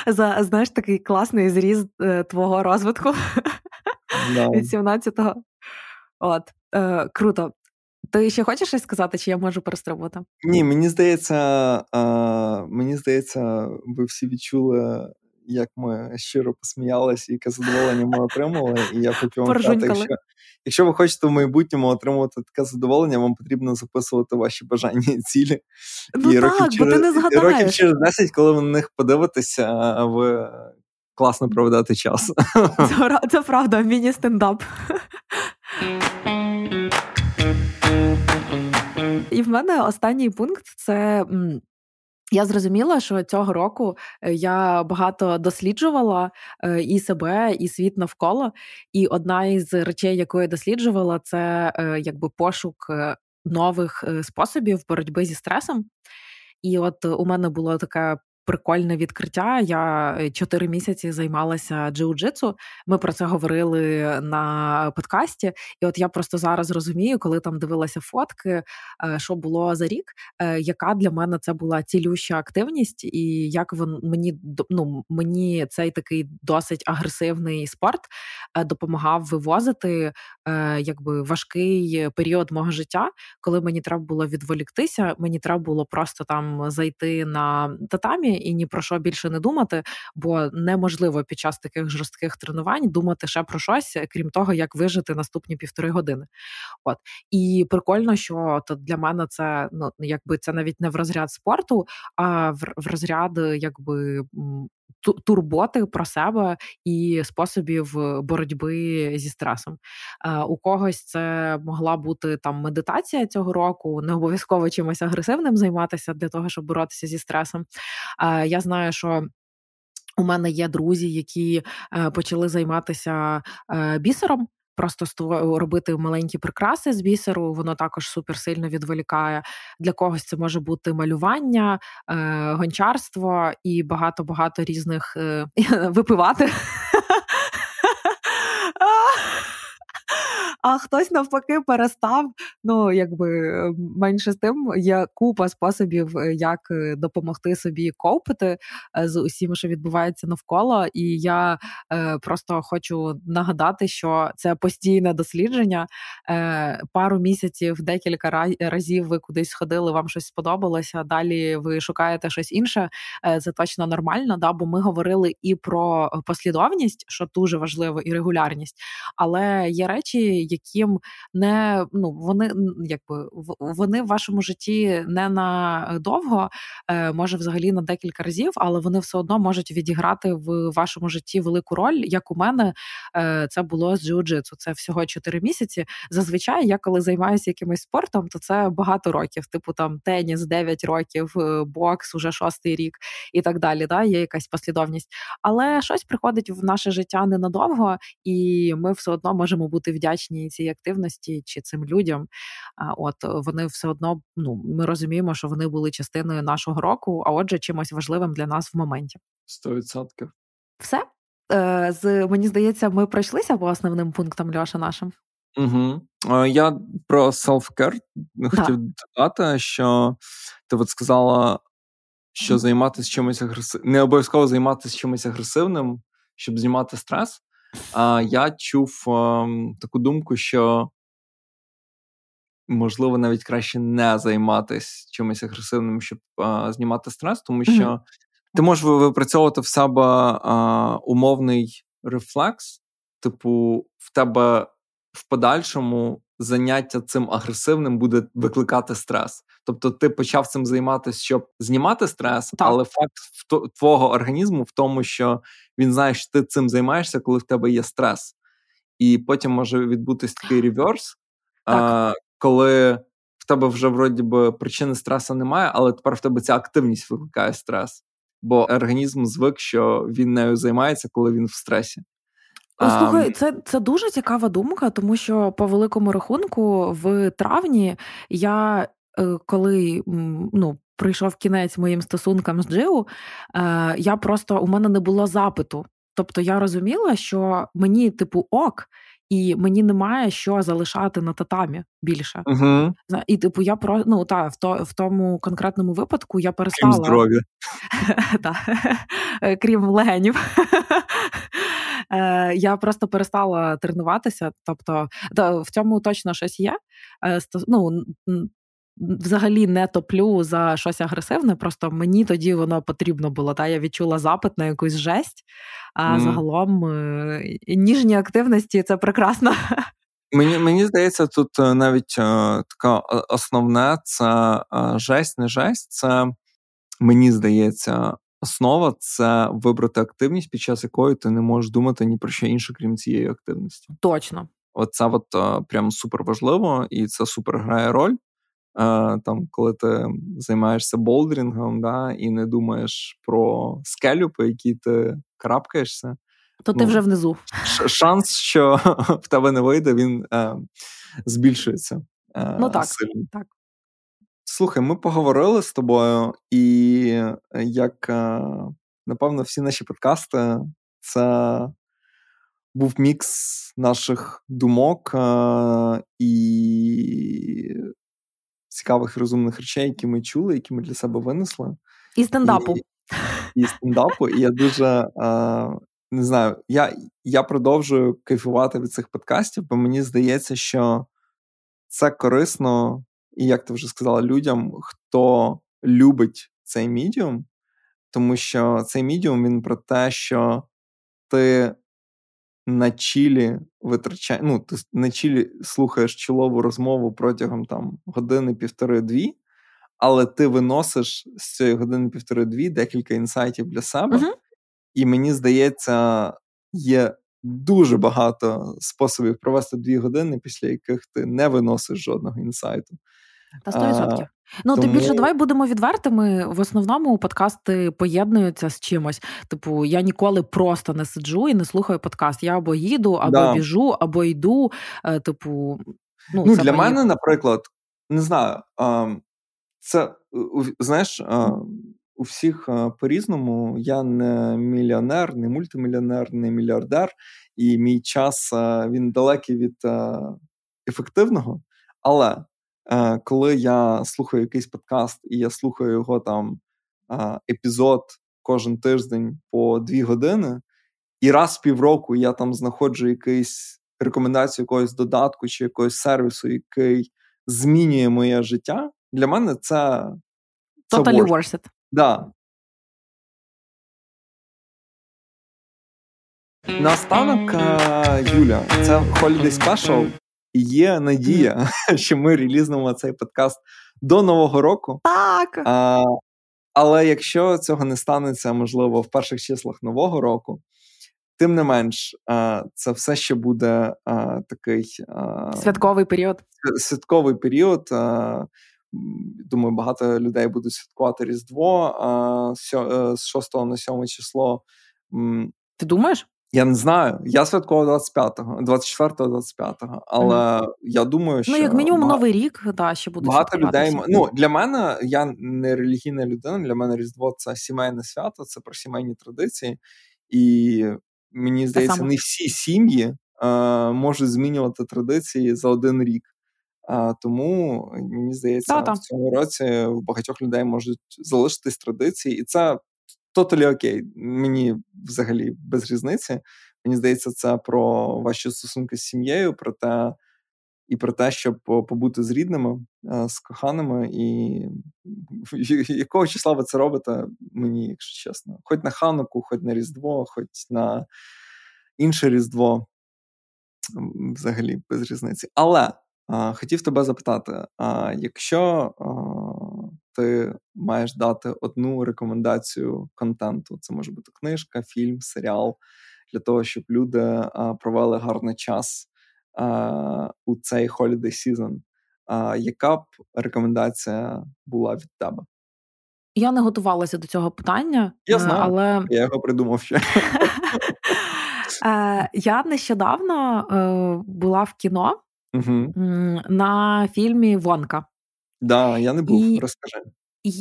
За знаєш, такий класний зріз е, твого розвитку да. від 17-го. От, е, Круто. Ти ще хочеш щось сказати, чи я можу перестрибувати? Ні, мені здається, е, мені здається, ви всі відчули як ми щиро посміялися, яке задоволення ми отримали. І я хочу вам сказати, якщо, якщо ви хочете в майбутньому отримувати таке задоволення, вам потрібно записувати ваші бажання і цілі. Ну і так, років бо через, ти не згадаєш. років через 10, коли ви на них подивитеся, ви класно проведете час. Це, це правда, міні-стендап. І в мене останній пункт це я зрозуміла, що цього року е, я багато досліджувала е, і себе, і світ навколо. І одна із речей, яку я досліджувала, це е, якби пошук нових способів боротьби зі стресом. І от у мене було таке прикольне відкриття. Я е, чотири місяці займалася джиу-джитсу. Ми про це говорили на подкасті. І от я просто зараз розумію, коли там дивилася фотки, е, що було за рік, е, яка для мене це була цілюща активність, і як він мені ну, мені цей такий досить агресивний спорт допомагав вивозити якби важкий період мого життя, коли мені треба було відволіктися. Мені треба було просто там зайти на татамі і ні про що більше не думати, бо неможливо під час таких жорстких тренувань думати ще про щось, крім того, як вижити наступні півтори години. От і прикольно, що то для мене це ну якби це навіть не в розряд спорту, а в, в розряд якби турботи про себе і способів боротьби зі стресом. У когось це могла бути там медитація цього року, не обов'язково чимось агресивним займатися для того, щоб боротися зі стресом. Я знаю, що. У мене є друзі, які е, почали займатися е, бісером. Просто робити маленькі прикраси з бісеру, воно також супер сильно відволікає. Для когось це може бути малювання, е, гончарство і багато багато різних е, випивати. А хтось навпаки перестав. Ну якби менше з тим є купа способів, е, як е, допомогти собі копити е, з усім, що відбувається навколо. І я е, просто хочу нагадати, що це постійне дослідження. Е, Пару місяців, декілька разів ви кудись сходили, вам щось сподобалося. Далі ви шукаєте щось інше. Е, це точно нормально. Да, бо ми говорили і про послідовність, що дуже важливо, і регулярність, але є речі, яким не ну вони якби вони в вашому житті не на довго, е, може взагалі на декілька разів, але вони все одно можуть відіграти в вашому житті велику роль. Як у мене е, це було з джиу-джитсу. Це всього 4 місяці. Зазвичай я коли займаюся якимось спортом, то це багато років, типу там теніс, 9 років, е, бокс, уже шостий рік і так далі. Да, Є якась послідовність, але щось приходить в наше життя ненадовго, і ми все одно можемо бути вдячні цій активності чи цим людям. От вони все одно ну ми розуміємо, що вони були частиною нашого року, а отже, чимось важливим для нас в моменті. Сто відсотків. Все е, з мені здається, ми пройшлися по основним пунктам Льоша нашим. Угу. Я про self-care хотів додати, що ти от сказала, що займатися чимось агресивним, не обов'язково займатися чимось агресивним, щоб знімати стрес. Я чув ем, таку думку, що можливо навіть краще не займатися чимось агресивним, щоб знімати стрес, тому що ти можеш випрацьовувати в себе умовний рефлекс, типу, в тебе в подальшому. Заняття цим агресивним буде викликати стрес. Тобто ти почав цим займатися, щоб знімати стрес, так. але факт твого організму в тому, що він знає, що ти цим займаєшся, коли в тебе є стрес. І потім може відбутись такий реверс, а, коли в тебе вже вроді би причини стресу немає, але тепер в тебе ця активність викликає стрес. Бо організм звик, що він нею займається, коли він в стресі. Слухай, це це дуже цікава думка, тому що по великому рахунку в травні я е, коли ну, прийшов кінець моїм стосункам з Джиу, е, я просто у мене не було запиту. Тобто я розуміла, що мені, типу, ок, і мені немає що залишати на татамі більше. Угу. І типу, я про ну та в то в тому конкретному випадку я перестала Крім здоров'я. крім легенів. Е, я просто перестала тренуватися. Тобто, в цьому точно щось є. Е, ну, взагалі не топлю за щось агресивне, просто мені тоді воно потрібно було. Та Я відчула запит на якусь жесть, а mm. загалом е, ніжні активності це прекрасно. Мені мені здається, тут е, навіть е, така основне це жесть, не жесть. Це мені здається, основа це вибрати активність, під час якої ти не можеш думати ні про що інше, крім цієї активності. Точно. Оце от прям супер важливо, і це супер грає роль там, коли ти займаєшся болдерінгом, да, і не думаєш про скелю, по якій ти крапкаєшся. То ну, ти вже внизу. Шанс, що в тебе не вийде, він е, збільшується. Е, ну так, сильно. так. Слухай, ми поговорили з тобою, і е, як е, напевно, всі наші подкасти, це був мікс наших думок е, і цікавих і розумних речей, які ми чули, які ми для себе винесли. І стендапу. І, і стендапу. І я дуже не знаю, я, я продовжую кайфувати від цих подкастів, бо мені здається, що це корисно, і як ти вже сказала, людям, хто любить цей медіум. тому що цей мідіум він про те, що ти на чілі витрачаєш, ну, ти на чілі слухаєш чолову розмову протягом там години, півтори-дві, але ти виносиш з цієї години півтори-дві декілька інсайтів для себе. Uh-huh. І мені здається, є дуже багато способів провести дві години, після яких ти не виносиш жодного інсайту. Та 100%. Ну, Тому... тим більше, давай будемо відвертими. В основному подкасти поєднуються з чимось. Типу, я ніколи просто не сиджу і не слухаю подкаст. Я або їду, або да. біжу, або йду. Е, типу, ну, ну Для мої... мене, наприклад, не знаю, це знаєш, у всіх по-різному. Я не мільйонер, не мультимільйонер, не мільярдер, і мій час він далекий від ефективного. Але коли я слухаю якийсь подкаст, і я слухаю його там епізод кожен тиждень по дві години, і раз в півроку я там знаходжу якийсь рекомендацію якогось додатку чи якогось сервісу, який змінює моє життя. Для мене це це worth it. Да. Наостанок, Юля, це Holiday Special. І є надія, що ми релізнемо цей подкаст до Нового року. Так. А, Але якщо цього не станеться, можливо, в перших числах нового року, тим не менш, а, це все ще буде а, такий святковий період. Святковий період. Думаю, багато людей будуть святкувати Різдво е, з 6 на 7 число. Ти думаєш? Я не знаю. Я святкував 25-го, 24-го, 25-го, але mm. я думаю, що ну як мінімум багато, новий рік, да, ще буде багато людей. Ну для мене я не релігійна людина. Для мене Різдво це сімейне свято, це про сімейні традиції, і мені здається, не всі сім'ї е, можуть змінювати традиції за один рік. А, Тому мені здається, Да-да. в цьому році в багатьох людей можуть залишитись традиції, і це тоталі окей. Мені взагалі без різниці. Мені здається, це про ваші стосунки з сім'єю, про те і про те, щоб побути з рідними, з коханими, і якого числа ви це робите, мені, якщо чесно, хоч на хануку, хоч на Різдво, хоч на інше Різдво. Взагалі без різниці. Але Хотів тебе запитати: а якщо ти маєш дати одну рекомендацію контенту, це може бути книжка, фільм, серіал, для того, щоб люди провели гарний час у цей holiday season, яка б рекомендація була від тебе? Я не готувалася до цього питання, я знаю, але я його придумав ще. Е, я нещодавно е, була в кіно угу. на фільмі Вонка. Да, я не був, І розкажи.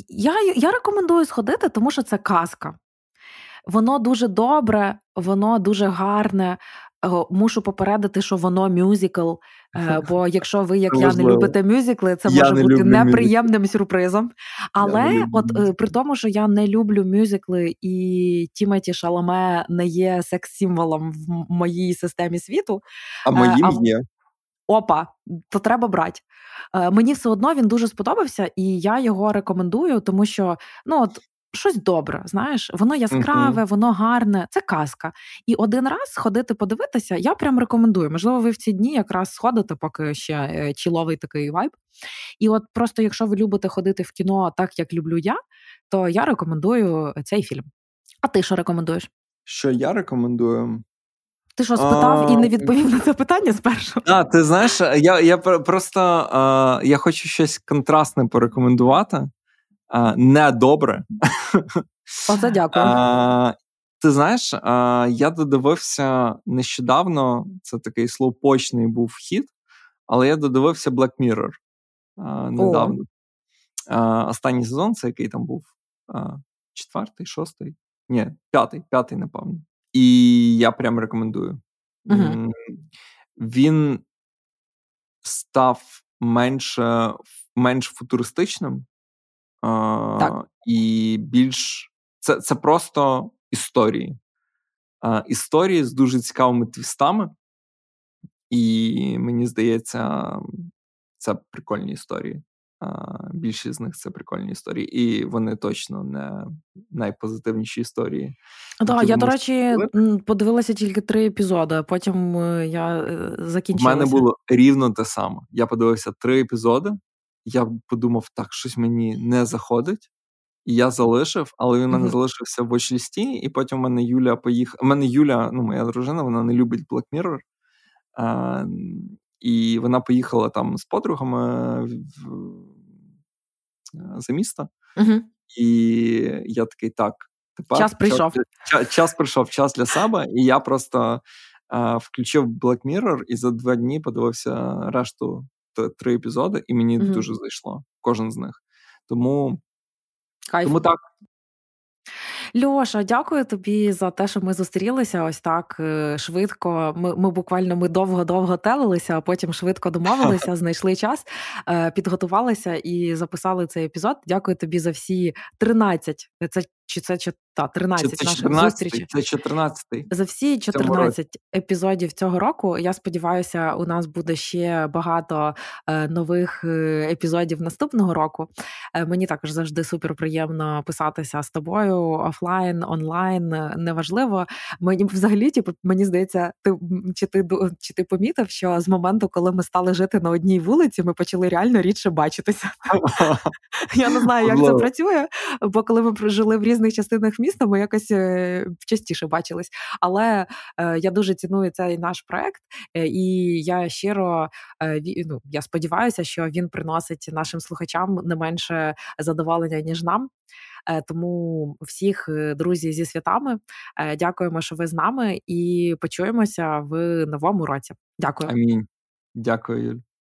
Я, Я рекомендую сходити, тому що це казка. Воно дуже добре, воно дуже гарне. Мушу попередити, що воно мюзикл. Е, бо якщо ви, як я, не любите мюзикли, це я може бути неприємним мюзикл. сюрпризом. Але от е, при тому, що я не люблю мюзикли, і Тімоті Шаламе не є секс-символом в моїй системі світу. А моїм а, є опа, то треба брати. Е, Мені все одно він дуже сподобався, і я його рекомендую, тому що ну от. Щось добре, знаєш, воно яскраве, uh-huh. воно гарне, це казка. І один раз сходити подивитися, я прям рекомендую. Можливо, ви в ці дні якраз сходите, поки ще е, чіловий такий вайб. І от просто, якщо ви любите ходити в кіно так, як люблю я, то я рекомендую цей фільм. А ти що рекомендуєш? Що я рекомендую? Ти що спитав а... і не відповів на це питання спершу? А, ти знаєш, я я просто а, я хочу щось контрастне порекомендувати. А, не добре. Оце дякую. А, Ти знаєш, а, я додивився нещодавно, це такий слоупочний був хід, але я додивився Black Mirror а, недавно. А, Останній сезон, це який там був? А, Четвертий, шостий? Ні, п'ятий, п'ятий, напевно. І я прям рекомендую. Угу. Він став менше, менш футуристичним так. і більш це це просто історії. Історії з дуже цікавими твістами, і мені здається, це прикольні історії. Більшість з них це прикольні історії, і вони точно не найпозитивніші історії. Так, я, до речі, подивилася тільки три епізоди, потім е, я закінчила. У мене було рівно те саме. Я подивився три епізоди, я подумав, так, щось мені не заходить. І я залишив, але він мене залишився в очлісті, і потім в мене Юля поїхала. У мене Юля, ну моя дружина, вона не любить Black Mirror. А, І вона поїхала там з подругами в, за місто. Mm-hmm. І я такий так. Тепер час прийшов. Час, час прийшов час для себе, і я просто а, включив Black Mirror і за два дні подивився решту три епізоди, і мені mm-hmm. дуже зайшло кожен з них. Тому Кайф. Тому так. Льоша, дякую тобі за те, що ми зустрілися ось так е, швидко. Ми ми буквально ми довго-довго телилися, а потім швидко домовилися, знайшли час, е, підготувалися і записали цей епізод. Дякую тобі за всі 13. Це чи це чи та 13 це наших 14, зустрічей. Це 14 за всі 14 епізодів цього року. Я сподіваюся, у нас буде ще багато е, нових е, епізодів наступного року. Е, мені також завжди супер приємно писатися з тобою офлайн, онлайн. Неважливо. Мені взагалі, типу, мені здається, ти чи ти чи ти помітив, що з моменту, коли ми стали жити на одній вулиці, ми почали реально рідше бачитися. Я не знаю, як це працює, бо коли ми прожили в різних частинах міста, ми якось е, частіше бачились. Але е, я дуже ціную цей наш проект, е, і я щиро ну, я сподіваюся, що він приносить нашим слухачам не менше задоволення ніж нам. Тому всіх друзі зі святами дякуємо, що ви з нами, і почуємося в новому році. Дякую. Амінь. Дякую, Юль.